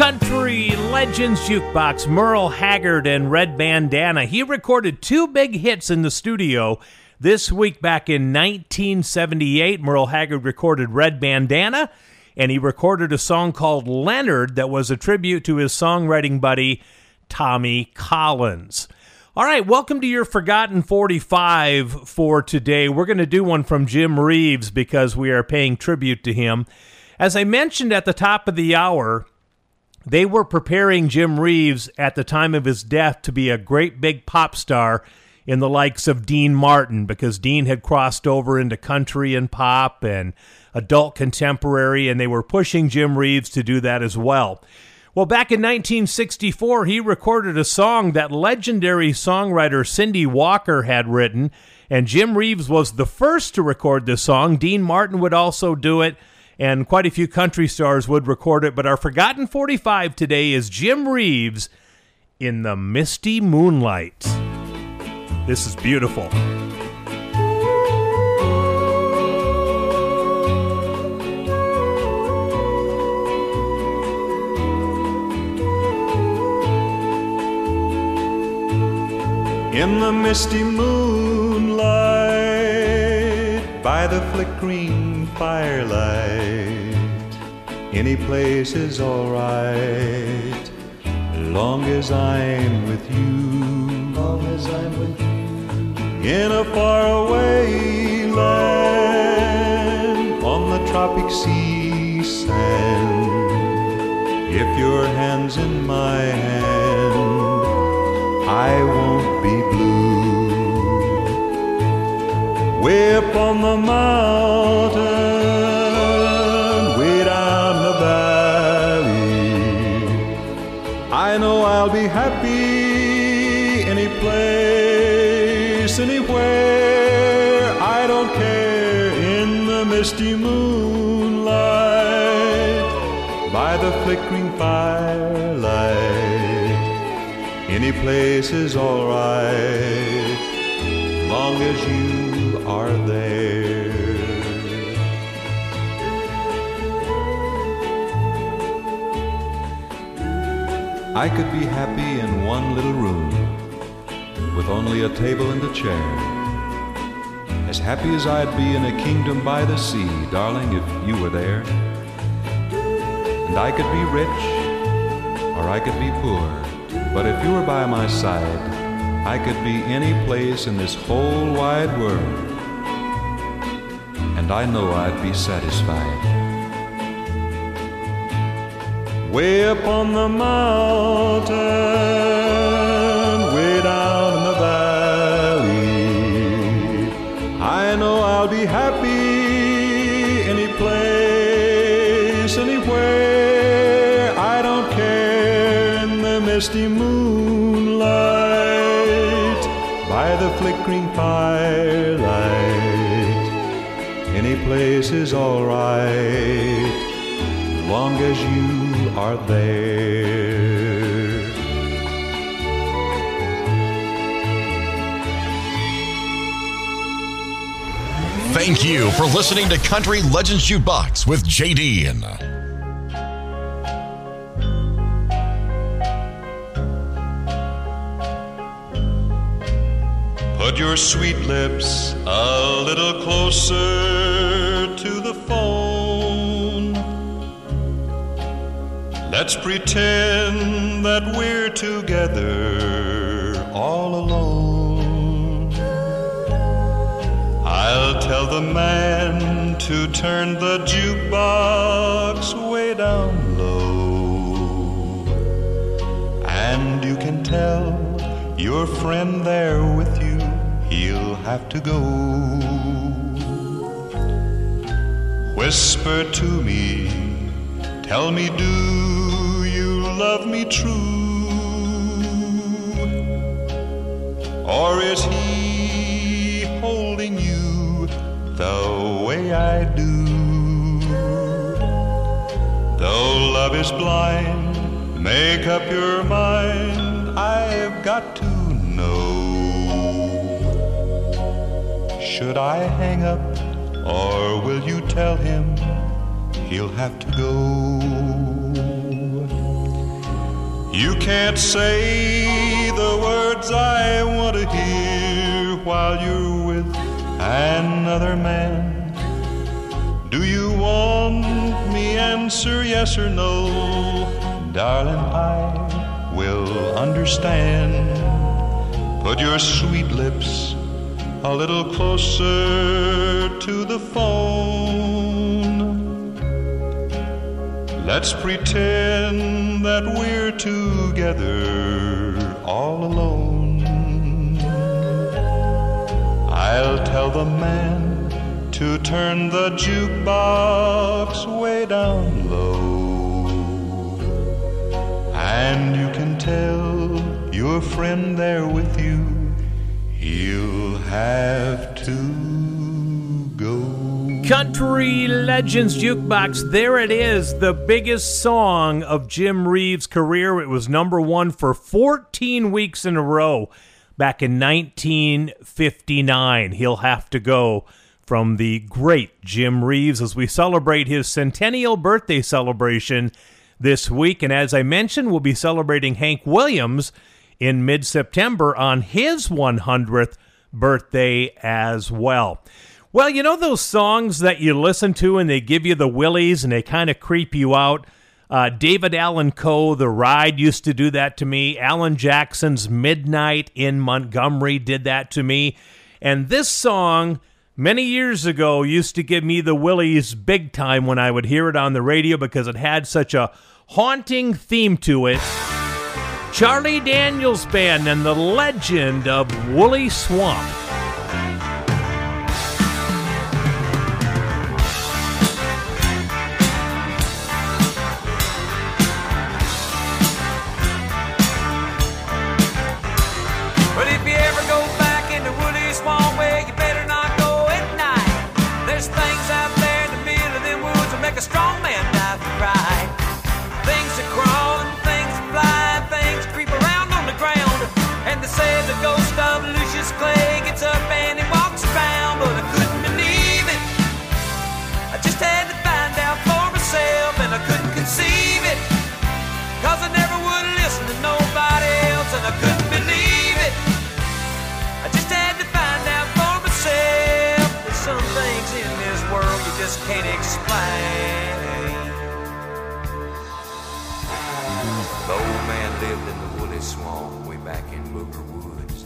Country Legends Jukebox, Merle Haggard and Red Bandana. He recorded two big hits in the studio this week back in 1978. Merle Haggard recorded Red Bandana. and he recorded a song called Leonard that was a tribute to his songwriting buddy, Tommy Collins. All right, welcome to your Forgotten 45 for today. We're going to do one from Jim Reeves because we are paying tribute to him. As I mentioned at the top of the hour, they were preparing Jim Reeves at the time of his death to be a great big pop star in the likes of Dean Martin because Dean had crossed over into country and pop and adult contemporary, and they were pushing Jim Reeves to do that as well. Well, back in 1964, he recorded a song that legendary songwriter Cindy Walker had written, and Jim Reeves was the first to record this song. Dean Martin would also do it, and quite a few country stars would record it. But our Forgotten 45 today is Jim Reeves in the Misty Moonlight. This is beautiful. In the misty moonlight, by the flickering firelight, any place is alright, long as I'm with you. Long as I'm with you. In a faraway land, on the tropic sea sand, if your hand's in my hand. I won't be blue. Way up on the mountain, I'll be happy any place, anywhere. I don't care in the misty moonlight, by the flickering firelight any place is alright, long as you are there. I could be happy in one little room, with only a table and a chair. As happy as I'd be in a kingdom by the sea, darling, if you were there. And I could be rich, or I could be poor. But if you were by my side, I could be any place in this whole wide world. And I know I'd be satisfied. Way up on the mountain, way down in the valley, I know I'll be happy any place, anywhere. I don't care in the misty moonlight, by the flickering firelight. Any place is alright, long as you are there. Thank you for listening to Country Legends Jukebox with JD. Put your sweet lips a little closer to the phone. Let's pretend that we're together all alone. I'll tell the man to turn the jukebox way down low. And you can tell your friend there with you, he'll have to go. Whisper to me, tell me, do love me true? Or is he holding you the way I do? Though love is blind, make up your mind, I've got to know. Should I hang up, or will you tell him he'll have to go? You can't say the words I want to hear while you're with another man. Do you want me answer yes or no, darling, I will understand. Put your sweet lips a little closer to the phone. Let's pretend that we're together all alone. I'll tell the man to turn the jukebox way down low. And you can tell your friend there with you He'll have. Country Legends Jukebox. There it is, the biggest song of Jim Reeves' career. It was number one for 14 weeks in a row back in 1959. He'll have to go from the great Jim Reeves as we celebrate his centennial birthday celebration this week. And as I mentioned, we'll be celebrating Hank Williams in mid September on his 100th birthday as well. Well, you know those songs that you listen to and they give you the willies and they kind of creep you out? Uh, David Allan Coe, The Ride, used to do that to me. Alan Jackson's Midnight in Montgomery did that to me. And this song, many years ago, used to give me the willies big time when I would hear it on the radio because it had such a haunting theme to it. Charlie Daniels Band and the legend of Wooley Swamp. Just can't explain. The old man lived in the Wooley swamp way back in Booger Woods.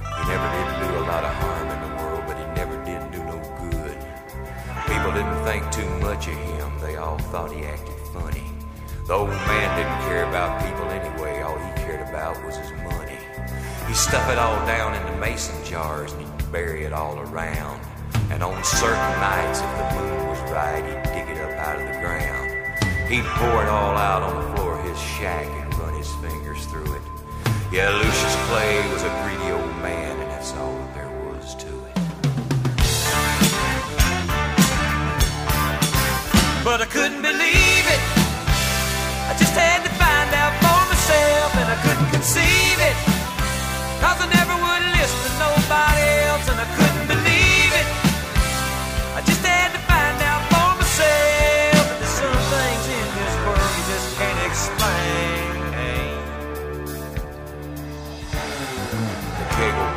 He never did do a lot of harm in the world, but he never did do no good. People didn't think too much of him, they all thought he acted funny. The old man didn't care about people anyway, all he cared about was his money. He'd stuff it all down into mason jars and he'd bury it all around. And on certain nights, if the moon was right, he'd dig it up out of the ground. He'd pour it all out on the floor of his shack and run his fingers through it. Yeah, Lucius Clay was a greedy old man, and that's all that there was to it. But I couldn't believe it. I just had to find out for myself, and I couldn't conceive it. Cause I never would listen to nobody else, and I couldn't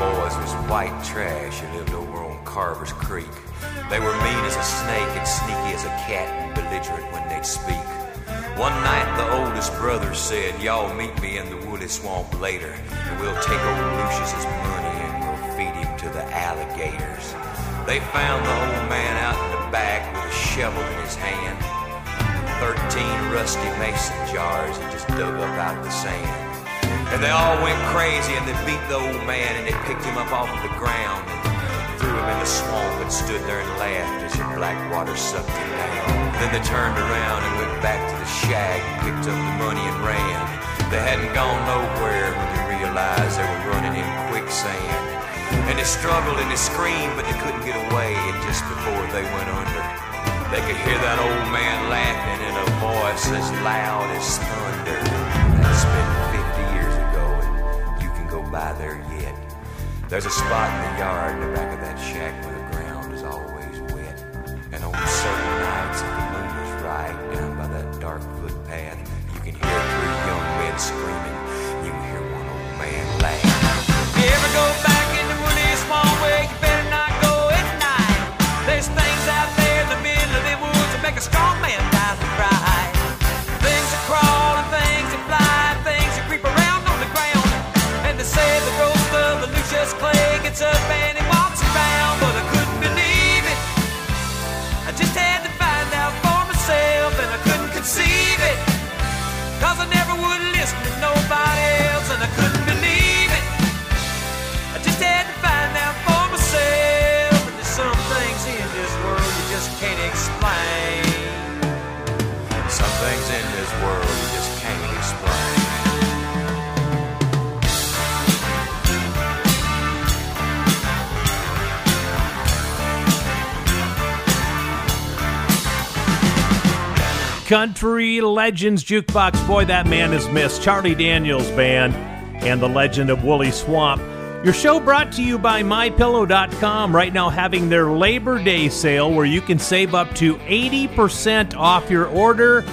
boys was white trash who lived over on Carver's Creek. They were mean as a snake and sneaky as a cat and belligerent when they'd speak. One night the oldest brother said, Y'all meet me in the Wooley swamp later, and we'll take old Lucius's money and we'll feed him to the alligators. They found the old man out in the back with a shovel in his hand, thirteen rusty mason jars he just dug up out of the sand. And they all went crazy and they beat the old man and they picked him up off of the ground and threw him in the swamp and stood there and laughed as the black water sucked him down. Then they turned around and went back to the shack and picked up the money and ran. They hadn't gone nowhere when they realized they were running in quicksand. And they struggled and they screamed, but they couldn't get away. And just before they went under, they could hear that old man laughing in a voice as loud as thunder. That's been by there yet. There's a spot in the yard in the back of that shack where the ground is always wet. And on certain nights, if the moon is right, down by that dark footpath, you can hear three young men screaming. Country Legends Jukebox. Boy, that man is missed. Charlie Daniels Band and the legend of Wooley Swamp. Your show brought to you by MyPillow.com. Right now, having their Labor Day sale where you can save up to 80% off your order.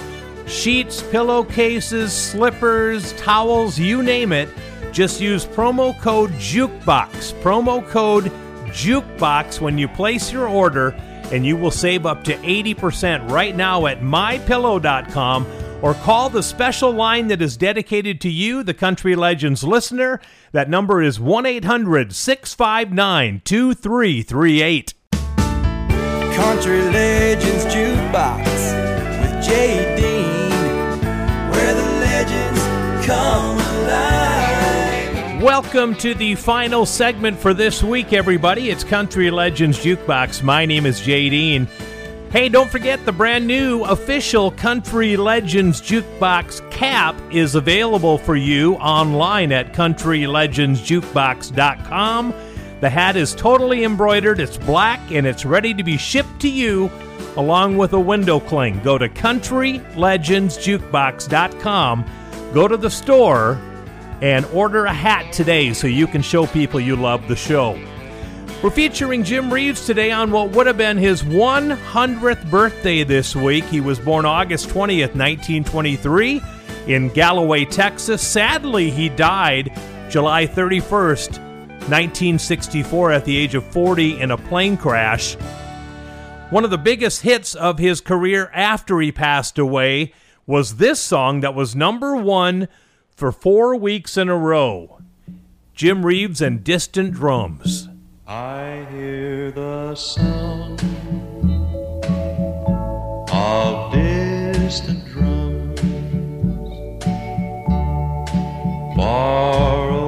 Sheets, pillowcases, slippers, towels, you name it. Just use promo code JUKEBOX. Promo code JUKEBOX when you place your order, and you will save up to 80% right now at mypillow.com or call the special line that is dedicated to you, the Country Legends listener. That number is 1 800 659 2338. Country Legends Jukebox with Jay Dean, where the legends come alive. Welcome to the final segment for this week, everybody. It's Country Legends Jukebox. My name is Jay Dean. Hey, don't forget the brand new official Country Legends Jukebox cap is available for you online at countrylegendsjukebox.com. The hat is totally embroidered, it's black, and it's ready to be shipped to you along with a window cling. Go to countrylegendsjukebox.com, go to the store, and order a hat today so you can show people you love the show. We're featuring Jim Reeves today on what would have been his 100th birthday this week. He was born August 20th, 1923, in Galloway, Texas. Sadly, he died July 31st, 1964, at the age of 40 in a plane crash. One of the biggest hits of his career after he passed away was this song that was number one for four weeks in a row Jim Reeves and Distant Drums. I hear the sound of distant drums far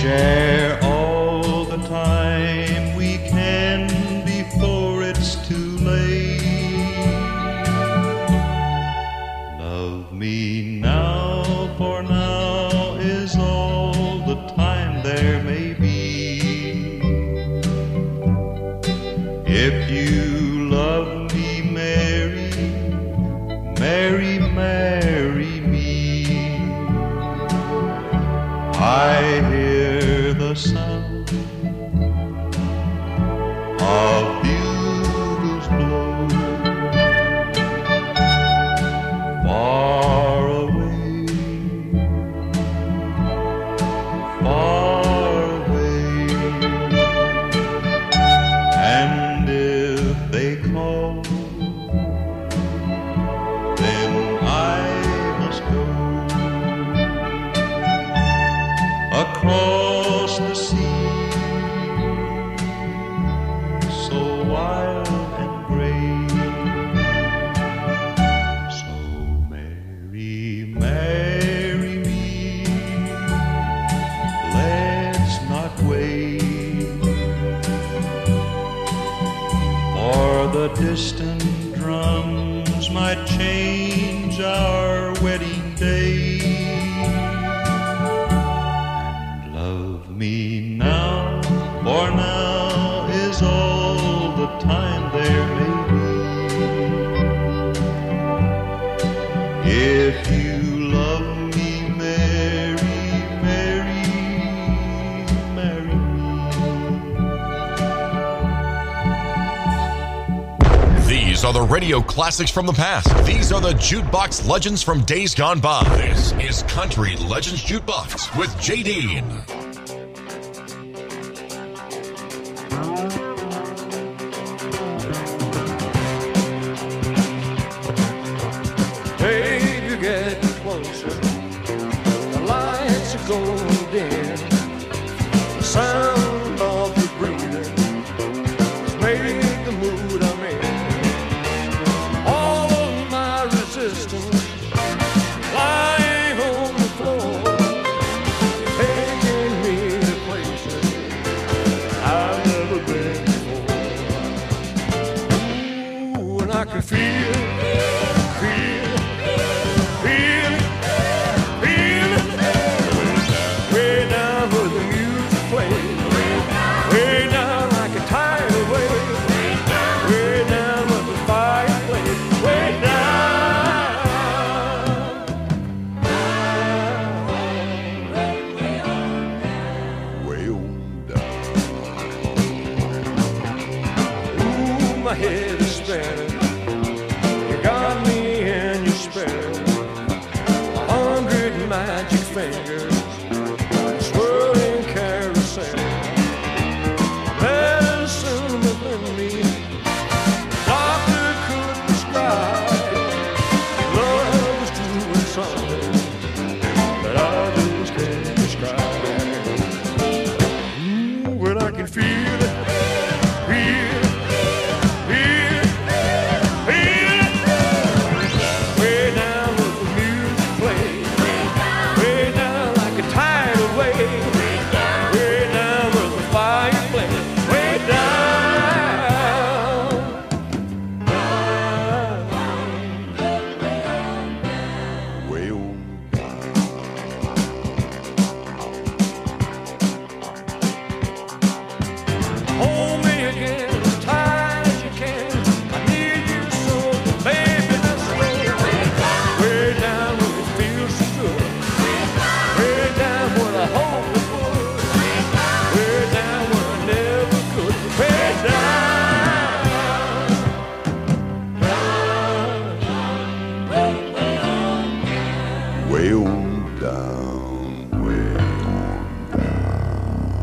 share classics from the past. These are the jukebox legends from days gone by. This is Country Legends Jukebox with J. my head is spinning. You got me in your spell. A hundred magic fingers.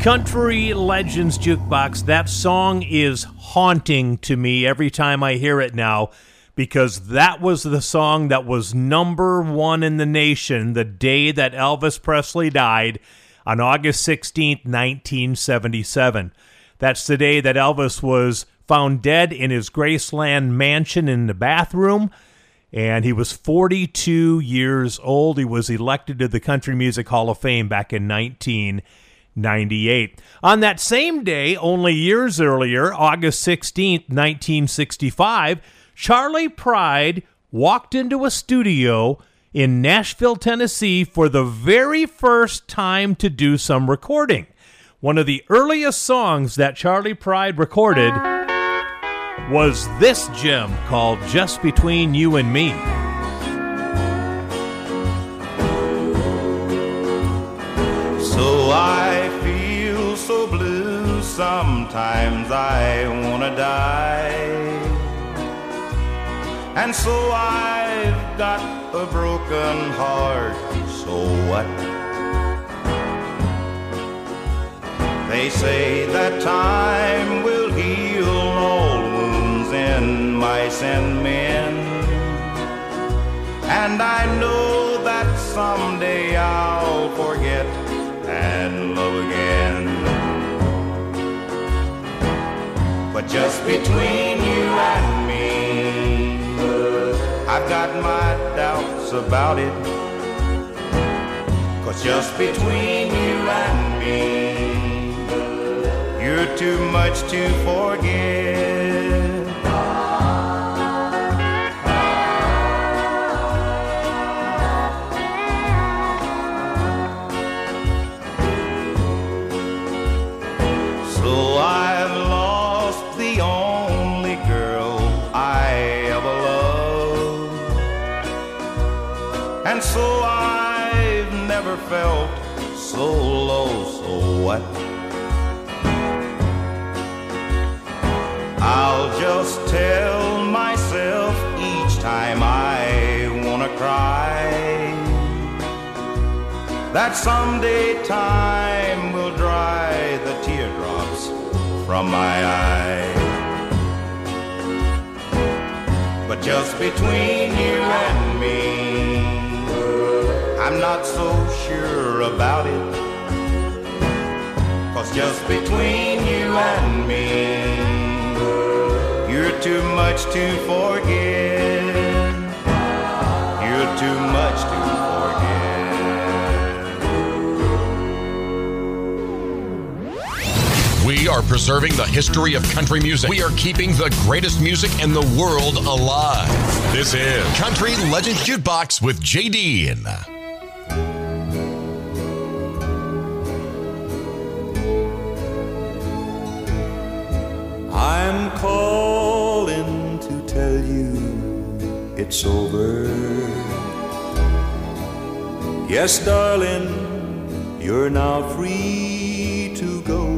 Country Legends Jukebox. That song is haunting to me every time I hear it now because that was the song that was number one in the nation the day that Elvis Presley died on August 16th, 1977. That's the day that Elvis was found dead in his Graceland mansion in the bathroom and he was 42 years old. He was elected to the Country Music Hall of Fame back in 1998. On that same day, only years earlier, August 16th, 1965, Charley Pride walked into a studio in Nashville, Tennessee for the very first time to do some recording. One of the earliest songs that Charley Pride recorded was this gem called Just Between You and Me. So blue, sometimes I wanna die. And so I've got a broken heart, so what? They say that time will heal all wounds in mice and men. And I know that someday I'll forget and love But just between you and me, I've got my doubts about it. Cause just between you and me, you're too much to forget. Cry that someday time will dry the teardrops from my eyes. But just between you and me, I'm not so sure about it. Cause just between you and me, you're too much to forget. You're too much to forget. We are preserving the history of country music. We are keeping the greatest music in the world alive. This is Country Legends Jukebox with J.D. I'm calling to tell you it's over. Yes, darling, you're now free to go.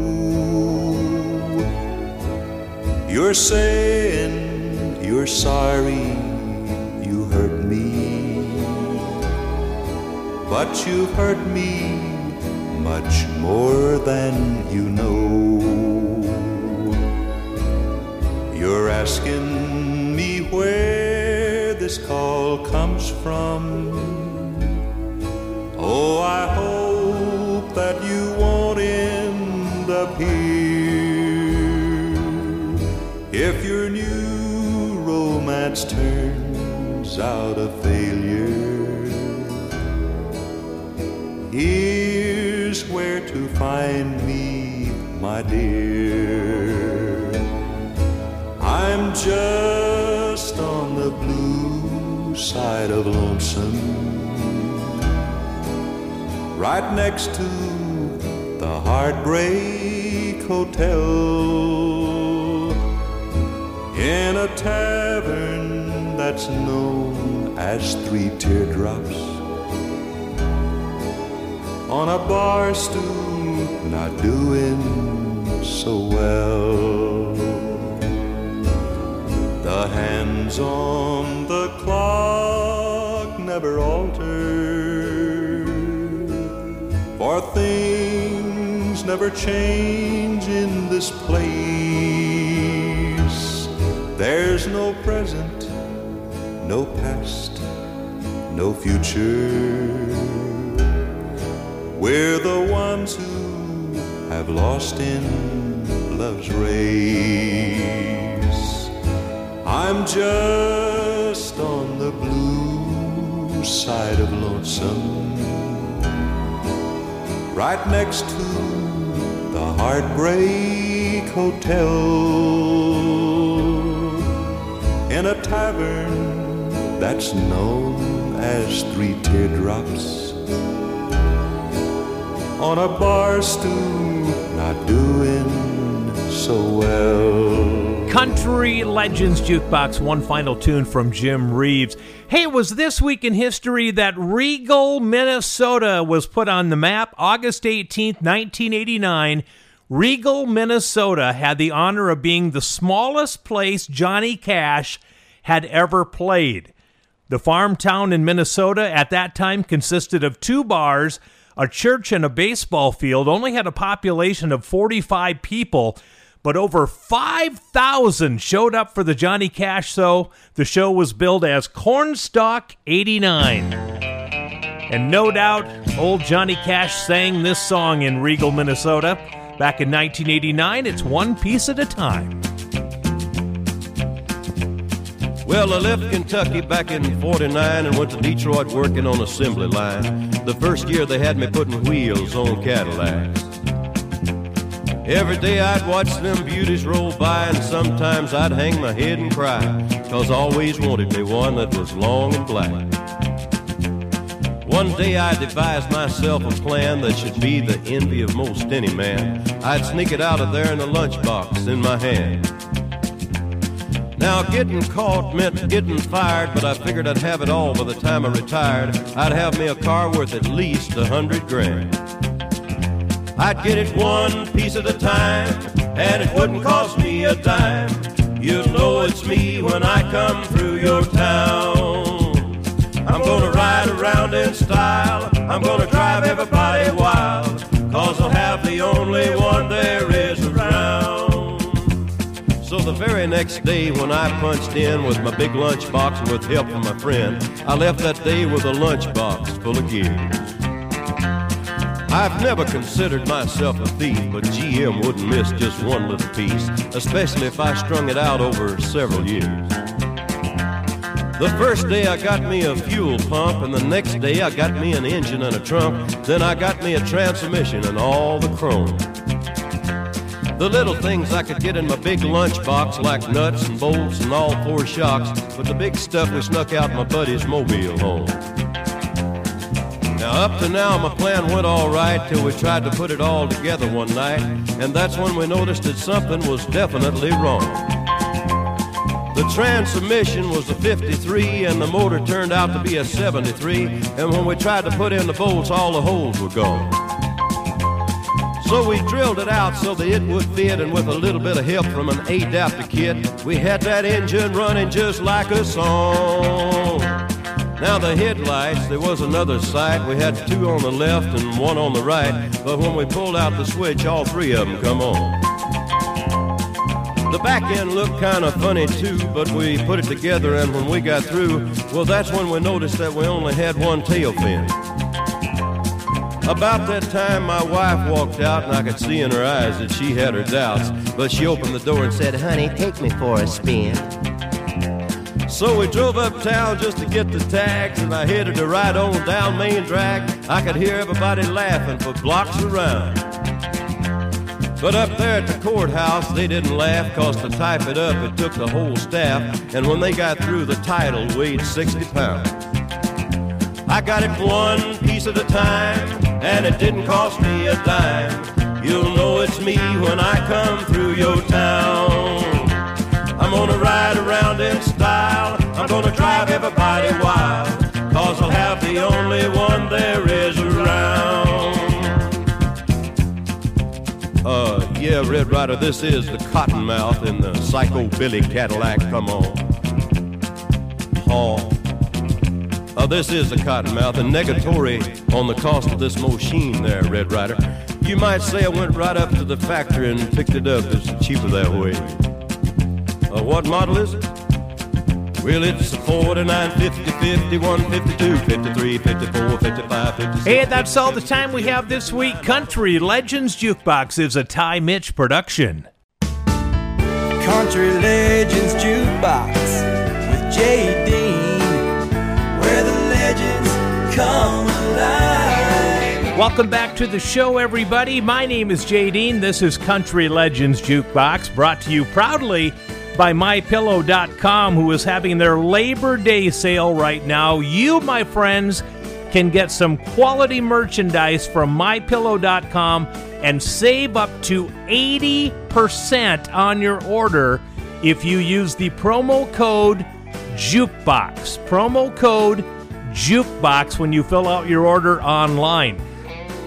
You're saying you're sorry you hurt me. but you've hurt me much more than you know. You're asking me where this call comes from. Oh, I hope that you won't end up here. If your new romance turns out a failure, here's where to find me, my dear. I'm just on the blue side of lonesome, right next to the Heartbreak Hotel, in a tavern that's known as Three Teardrops, on a bar stool, not doing so well. The hands on the clock never alter, for things never change in this place. There's no present, no past, no future. We're the ones who have lost in love's race. I'm just on the blue side of lonesome, right next to the Heartbreak Hotel, in a tavern that's known as Three Teardrops, on a bar stool, not doing so well. Country Legends Jukebox, one final tune from Jim Reeves. Hey, it was this week in history that Regal, Minnesota was put on the map August 18th, 1989. Regal, Minnesota had the honor of being the smallest place Johnny Cash had ever played. The farm town in Minnesota at that time consisted of two bars, a church, and a baseball field, only had a population of 45 people but over 5,000 showed up for the Johnny Cash show. The show was billed as Cornstalk 89. And no doubt, old Johnny Cash sang this song in Regal, Minnesota. Back in 1989, it's One Piece at a Time. Well, I left Kentucky back in 49 and went to Detroit working on assembly line. The first year they had me putting wheels on Cadillacs. Every day I'd watch them beauties roll by, and sometimes I'd hang my head and cry, cause I always wanted me one that was long and black. One day I devised myself a plan that should be the envy of most any man. I'd sneak it out of there in a lunchbox in my hand. Now, getting caught meant getting fired, but I figured I'd have it all by the time I retired. I'd have me a car worth at least a hundred grand. I'd get it one piece at a time, and it wouldn't cost me a dime. You'll know it's me when I come through your town. I'm gonna ride around in style, I'm gonna drive everybody wild, cause I'll have the only one there is around. So the very next day when I punched in with my big lunchbox with help from my friend, I left that day with a lunchbox full of gears. I've never considered myself a thief, but GM wouldn't miss just one little piece, especially if I strung it out over several years. The first day I got me a fuel pump, and the next day I got me an engine and a trunk. Then I got me a transmission and all the chrome. The little things I could get in my big lunchbox, like nuts and bolts and all four shocks, but the big stuff we snuck out my buddy's mobile home. Up to now, my plan went all right till we tried to put it all together one night, and that's when we noticed that something was definitely wrong. The transmission was a 53, and the motor turned out to be a 73, and when we tried to put in the bolts, all the holes were gone. So we drilled it out so that it would fit, and with a little bit of help from an adapter kit, we had that engine running just like a song. Now the headlights, there was another sight. We had two on the left and one on the right. But when we pulled out the switch, all three of them come on. The back end looked kind of funny too, but we put it together and when we got through, well, that's when we noticed that we only had one tail fin. About that time, my wife walked out, and I could see in her eyes that she had her doubts. But she opened the door and said, Honey, take me for a spin. So we drove uptown just to get the tags, and I headed to ride on down Main Drag. I could hear everybody laughing for blocks around. But up there at the courthouse, they didn't laugh, cause to type it up, it took the whole staff. And when they got through, the title weighed 60 pounds. I got it one piece at a time, and it didn't cost me a dime. You'll know it's me when I come through your town. I'm gonna ride around in style, I'm gonna drive everybody wild, cause I'll have the only one there is around. Uh, yeah, Red Rider, this is the Cottonmouth in the Psycho Billy Cadillac. Come on. Haw. Uh, this is the Cottonmouth, and negatory on the cost of this machine there, Red Rider. You might say I went right up to the factory and picked it up. It's cheaper that way. Uh, what model is it? Well, it's a 49, 50, 51, 52, 53, 54, 55, 56. Hey, that's all the time we have this week. Country Legends Jukebox is a Ty Mitch production. Country Legends Jukebox with Jay Dean, where the legends come alive. Welcome back to the show, everybody. My name is Jay Dean. This is Country Legends Jukebox, brought to you proudly by MyPillow.com, who is having their Labor Day sale right now. You, my friends, can get some quality merchandise from MyPillow.com and save up to 80% on your order if you use the promo code JUKEBOX. Promo code JUKEBOX when you fill out your order online.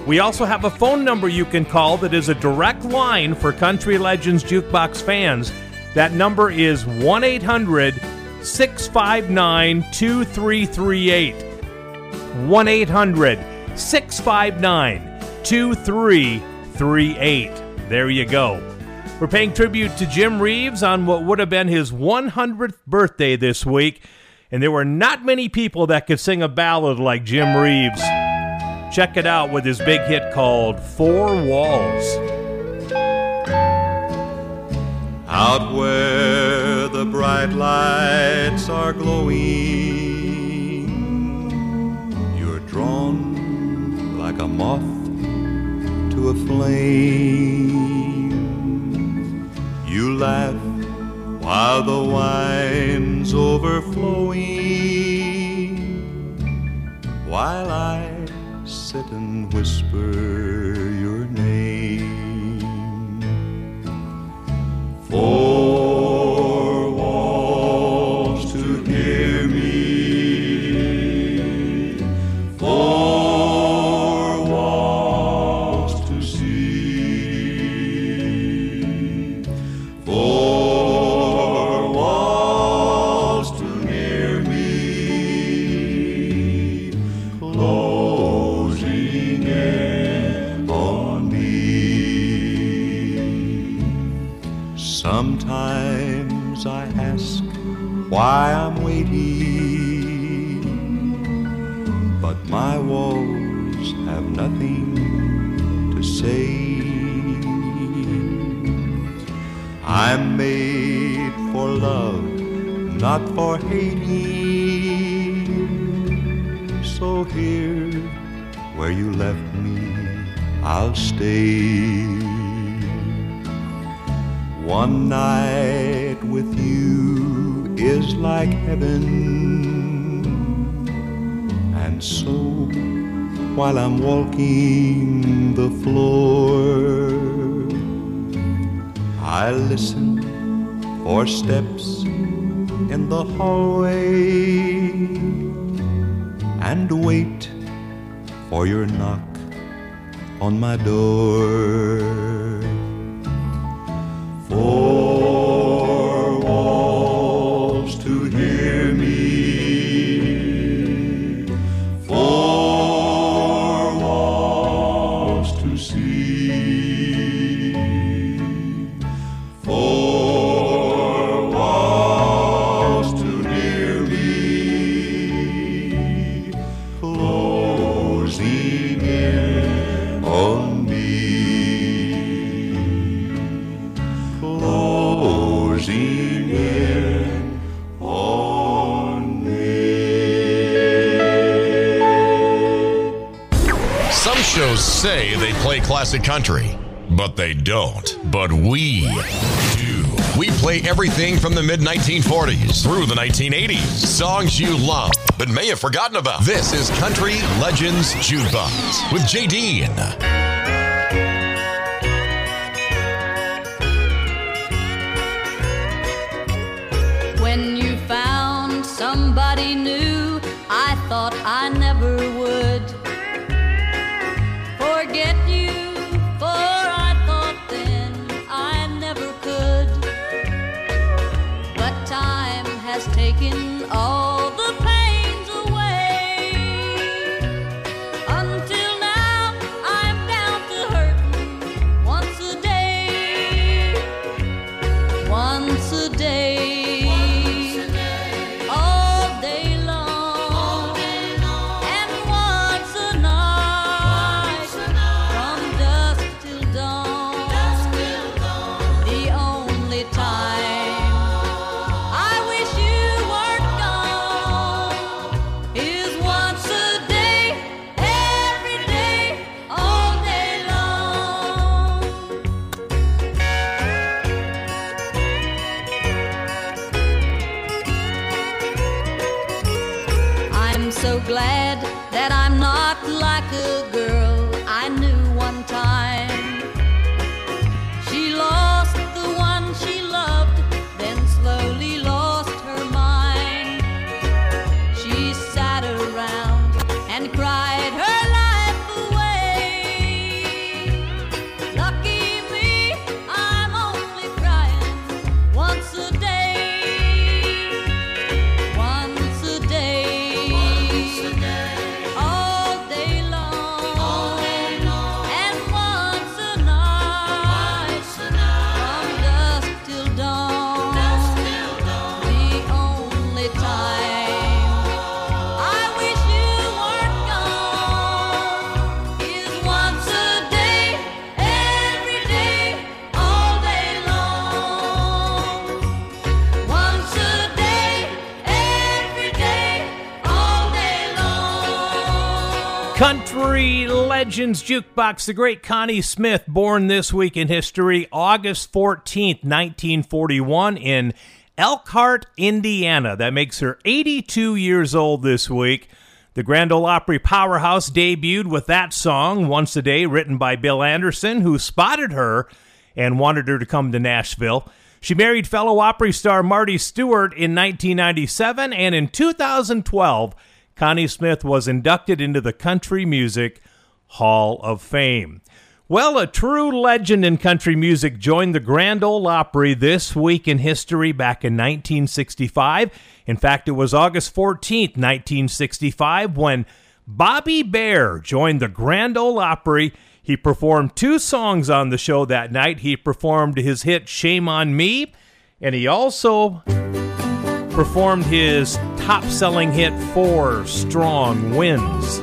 We also have a phone number you can call that is a direct line for Country Legends Jukebox fans. That number is 1 800 659 2338. 1 800 659 2338. There you go. We're paying tribute to Jim Reeves on what would have been his 100th birthday this week, and there were not many people that could sing a ballad like Jim Reeves. Check it out with his big hit called Four Walls. Out where the bright lights are glowing, you're drawn like a moth to a flame. You laugh while the wine's overflowing, while I sit and whisper Four why I'm waiting, but my walls have nothing to say. I'm made for love, not for hating. So here, where you left me, I'll stay. One night with you is like heaven. And so, while I'm walking the floor, I listen for steps in the hallway and wait for your knock on my door. Classic country, but they don't. But we do. We play everything from the mid 1940s through the 1980s. Songs you love, but may have forgotten about. This is Country Legends Jukebox with J. Jukebox, the great Connie Smith, born this week in history, August 14th, 1941, in Elkhart, Indiana. That makes her 82 years old this week. The Grand Ole Opry powerhouse debuted with that song, Once a Day, written by Bill Anderson, who spotted her and wanted her to come to Nashville. She married fellow Opry star Marty Stuart in 1997, and in 2012, Connie Smith was inducted into the Country Music Hall of Fame. Well, a true legend in country music joined the Grand Ole Opry this week in history back in 1965. In fact, it was August 14th, 1965, when Bobby Bare joined the Grand Ole Opry. He performed two songs on the show that night. He performed his hit Shame on Me, and he also performed his top selling hit Four Strong Winds.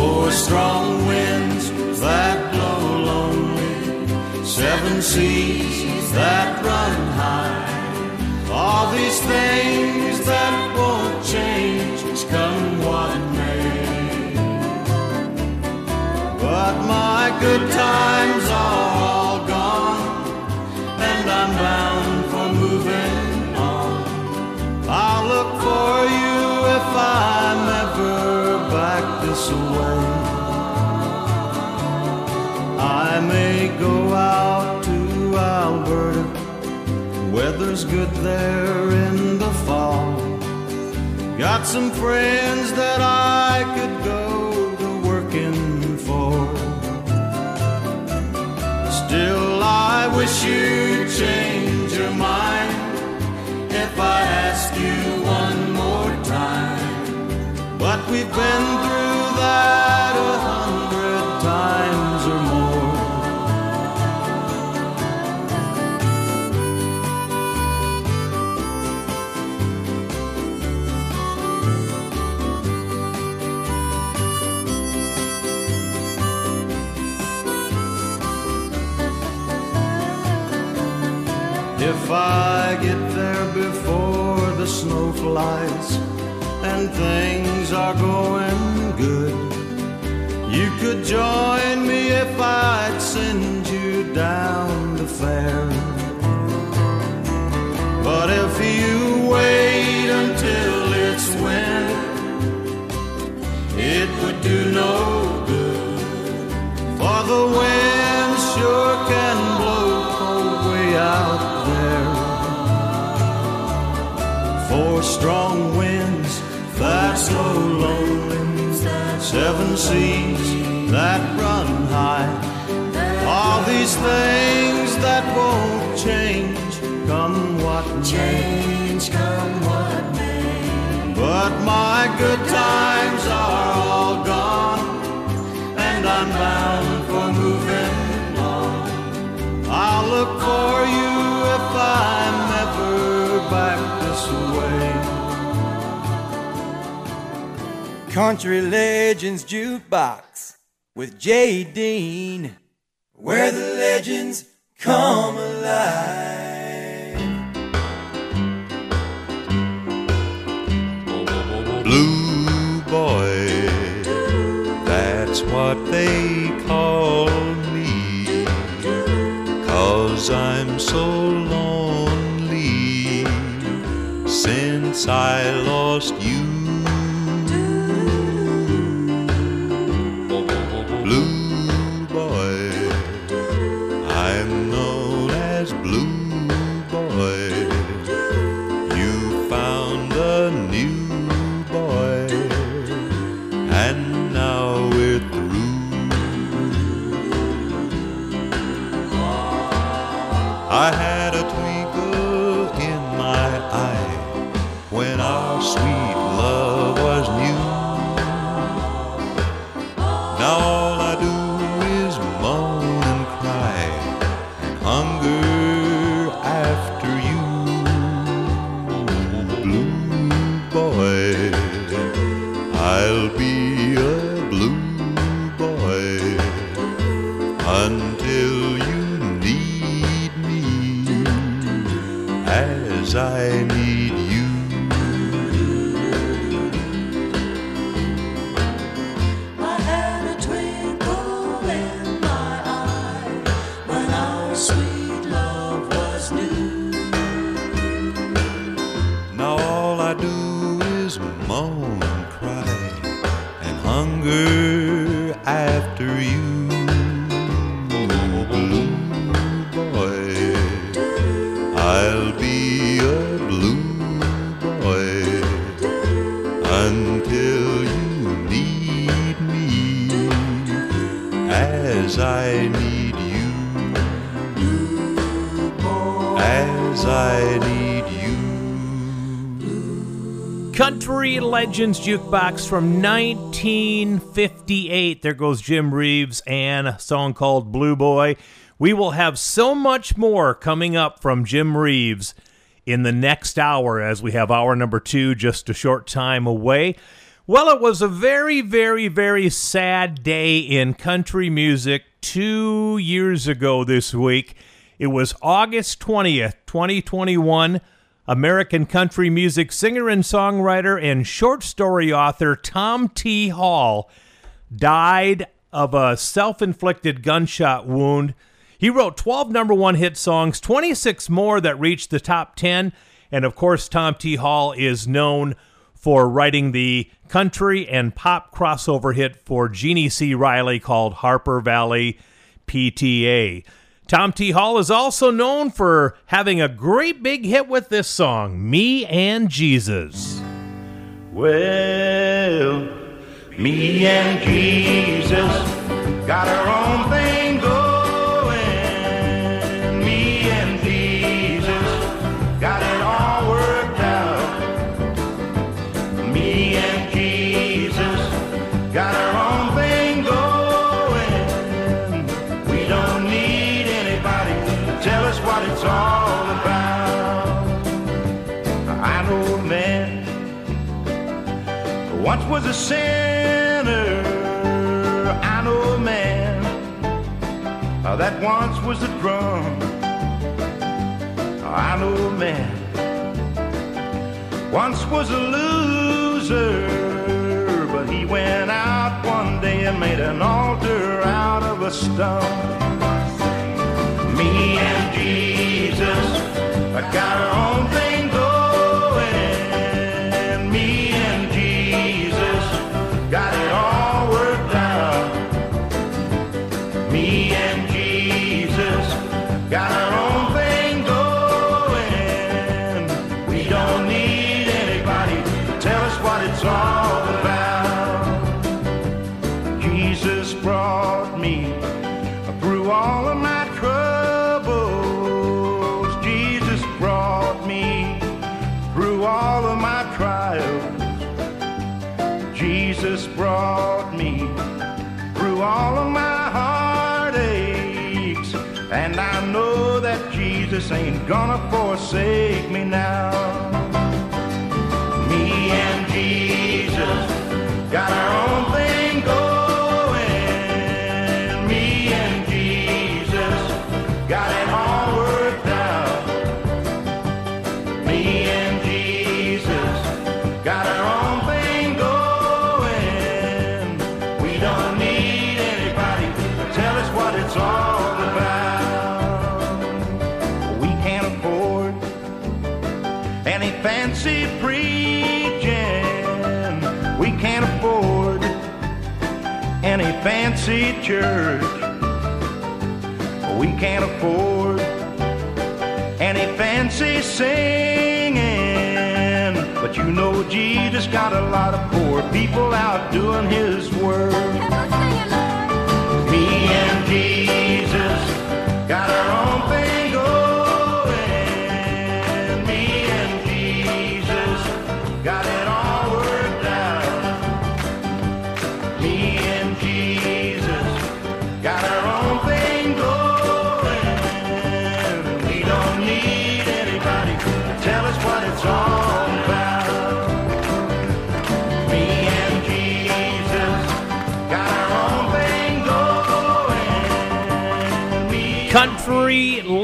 Four strong winds that blow lonely, seven seas that run high. All these things that won't change, come what may. But my good times are all gone, and I'm bound for moving on. I'll look for you back this way. I may go out to Alberta, weather's good there in the fall. Got some friends that I could go to working for. Still, I wish you'd change your mind if I ask you one more time. But we've been through a hundred times or more. If I get there before the snow flies and things are going good, you could join me if I'd send you down the fair. But if you wait until it's winter, it would do no good. For the wind sure can blow cold way out there. Four strong winds that so lonely, seven seas that run high. All these things that won't change, come what change, come what may. But my good times are all gone, and I'm bound for moving on. I'll look Country Legends Jukebox with Jay Dean, where the legends come alive. Blue boy, that's what they call me. Cause I'm so lonely since I lost you. I'm known Legends Jukebox from 1958. There goes Jim Reeves and a song called Blue Boy. We will have so much more coming up from Jim Reeves in the next hour as we have hour number two just a short time away. Well, it was a very, very, very sad day in country music two years ago this week. It was August 20th, 2021. American country music singer and songwriter and short story author Tom T. Hall died of a self inflicted gunshot wound. He wrote 12 number one hit songs, 26 more that reached the top 10. And of course, Tom T. Hall is known for writing the country and pop crossover hit for Jeannie C. Riley called Harper Valley PTA. Tom T. Hall is also known for having a great big hit with this song, Me and Jesus. Well, me and Jesus got our own thing was a sinner. I know a man uh, that once was a drum. I know a man once was a loser, but he went out one day and made an altar out of a stone. Me and Jesus, I got our own Jesus ain't gonna forsake me now. Fancy church. We can't afford any fancy singing. But you know Jesus got a lot of poor people out doing his work. Me and Jesus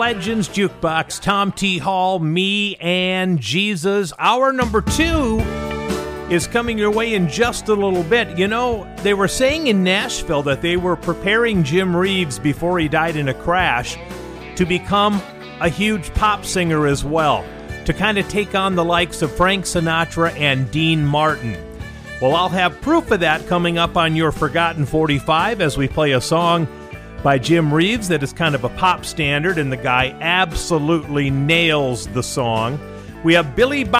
Legends Jukebox, Tom T. Hall, me and Jesus. Hour number two is coming your way in just a little bit. You know, they were saying in Nashville that they were preparing Jim Reeves before he died in a crash to become a huge pop singer as well, to kind of take on the likes of Frank Sinatra and Dean Martin. Well, I'll have proof of that coming up on your Forgotten 45 as we play a song by Jim Reeves that is kind of a pop standard, and the guy absolutely nails the song. We have Billy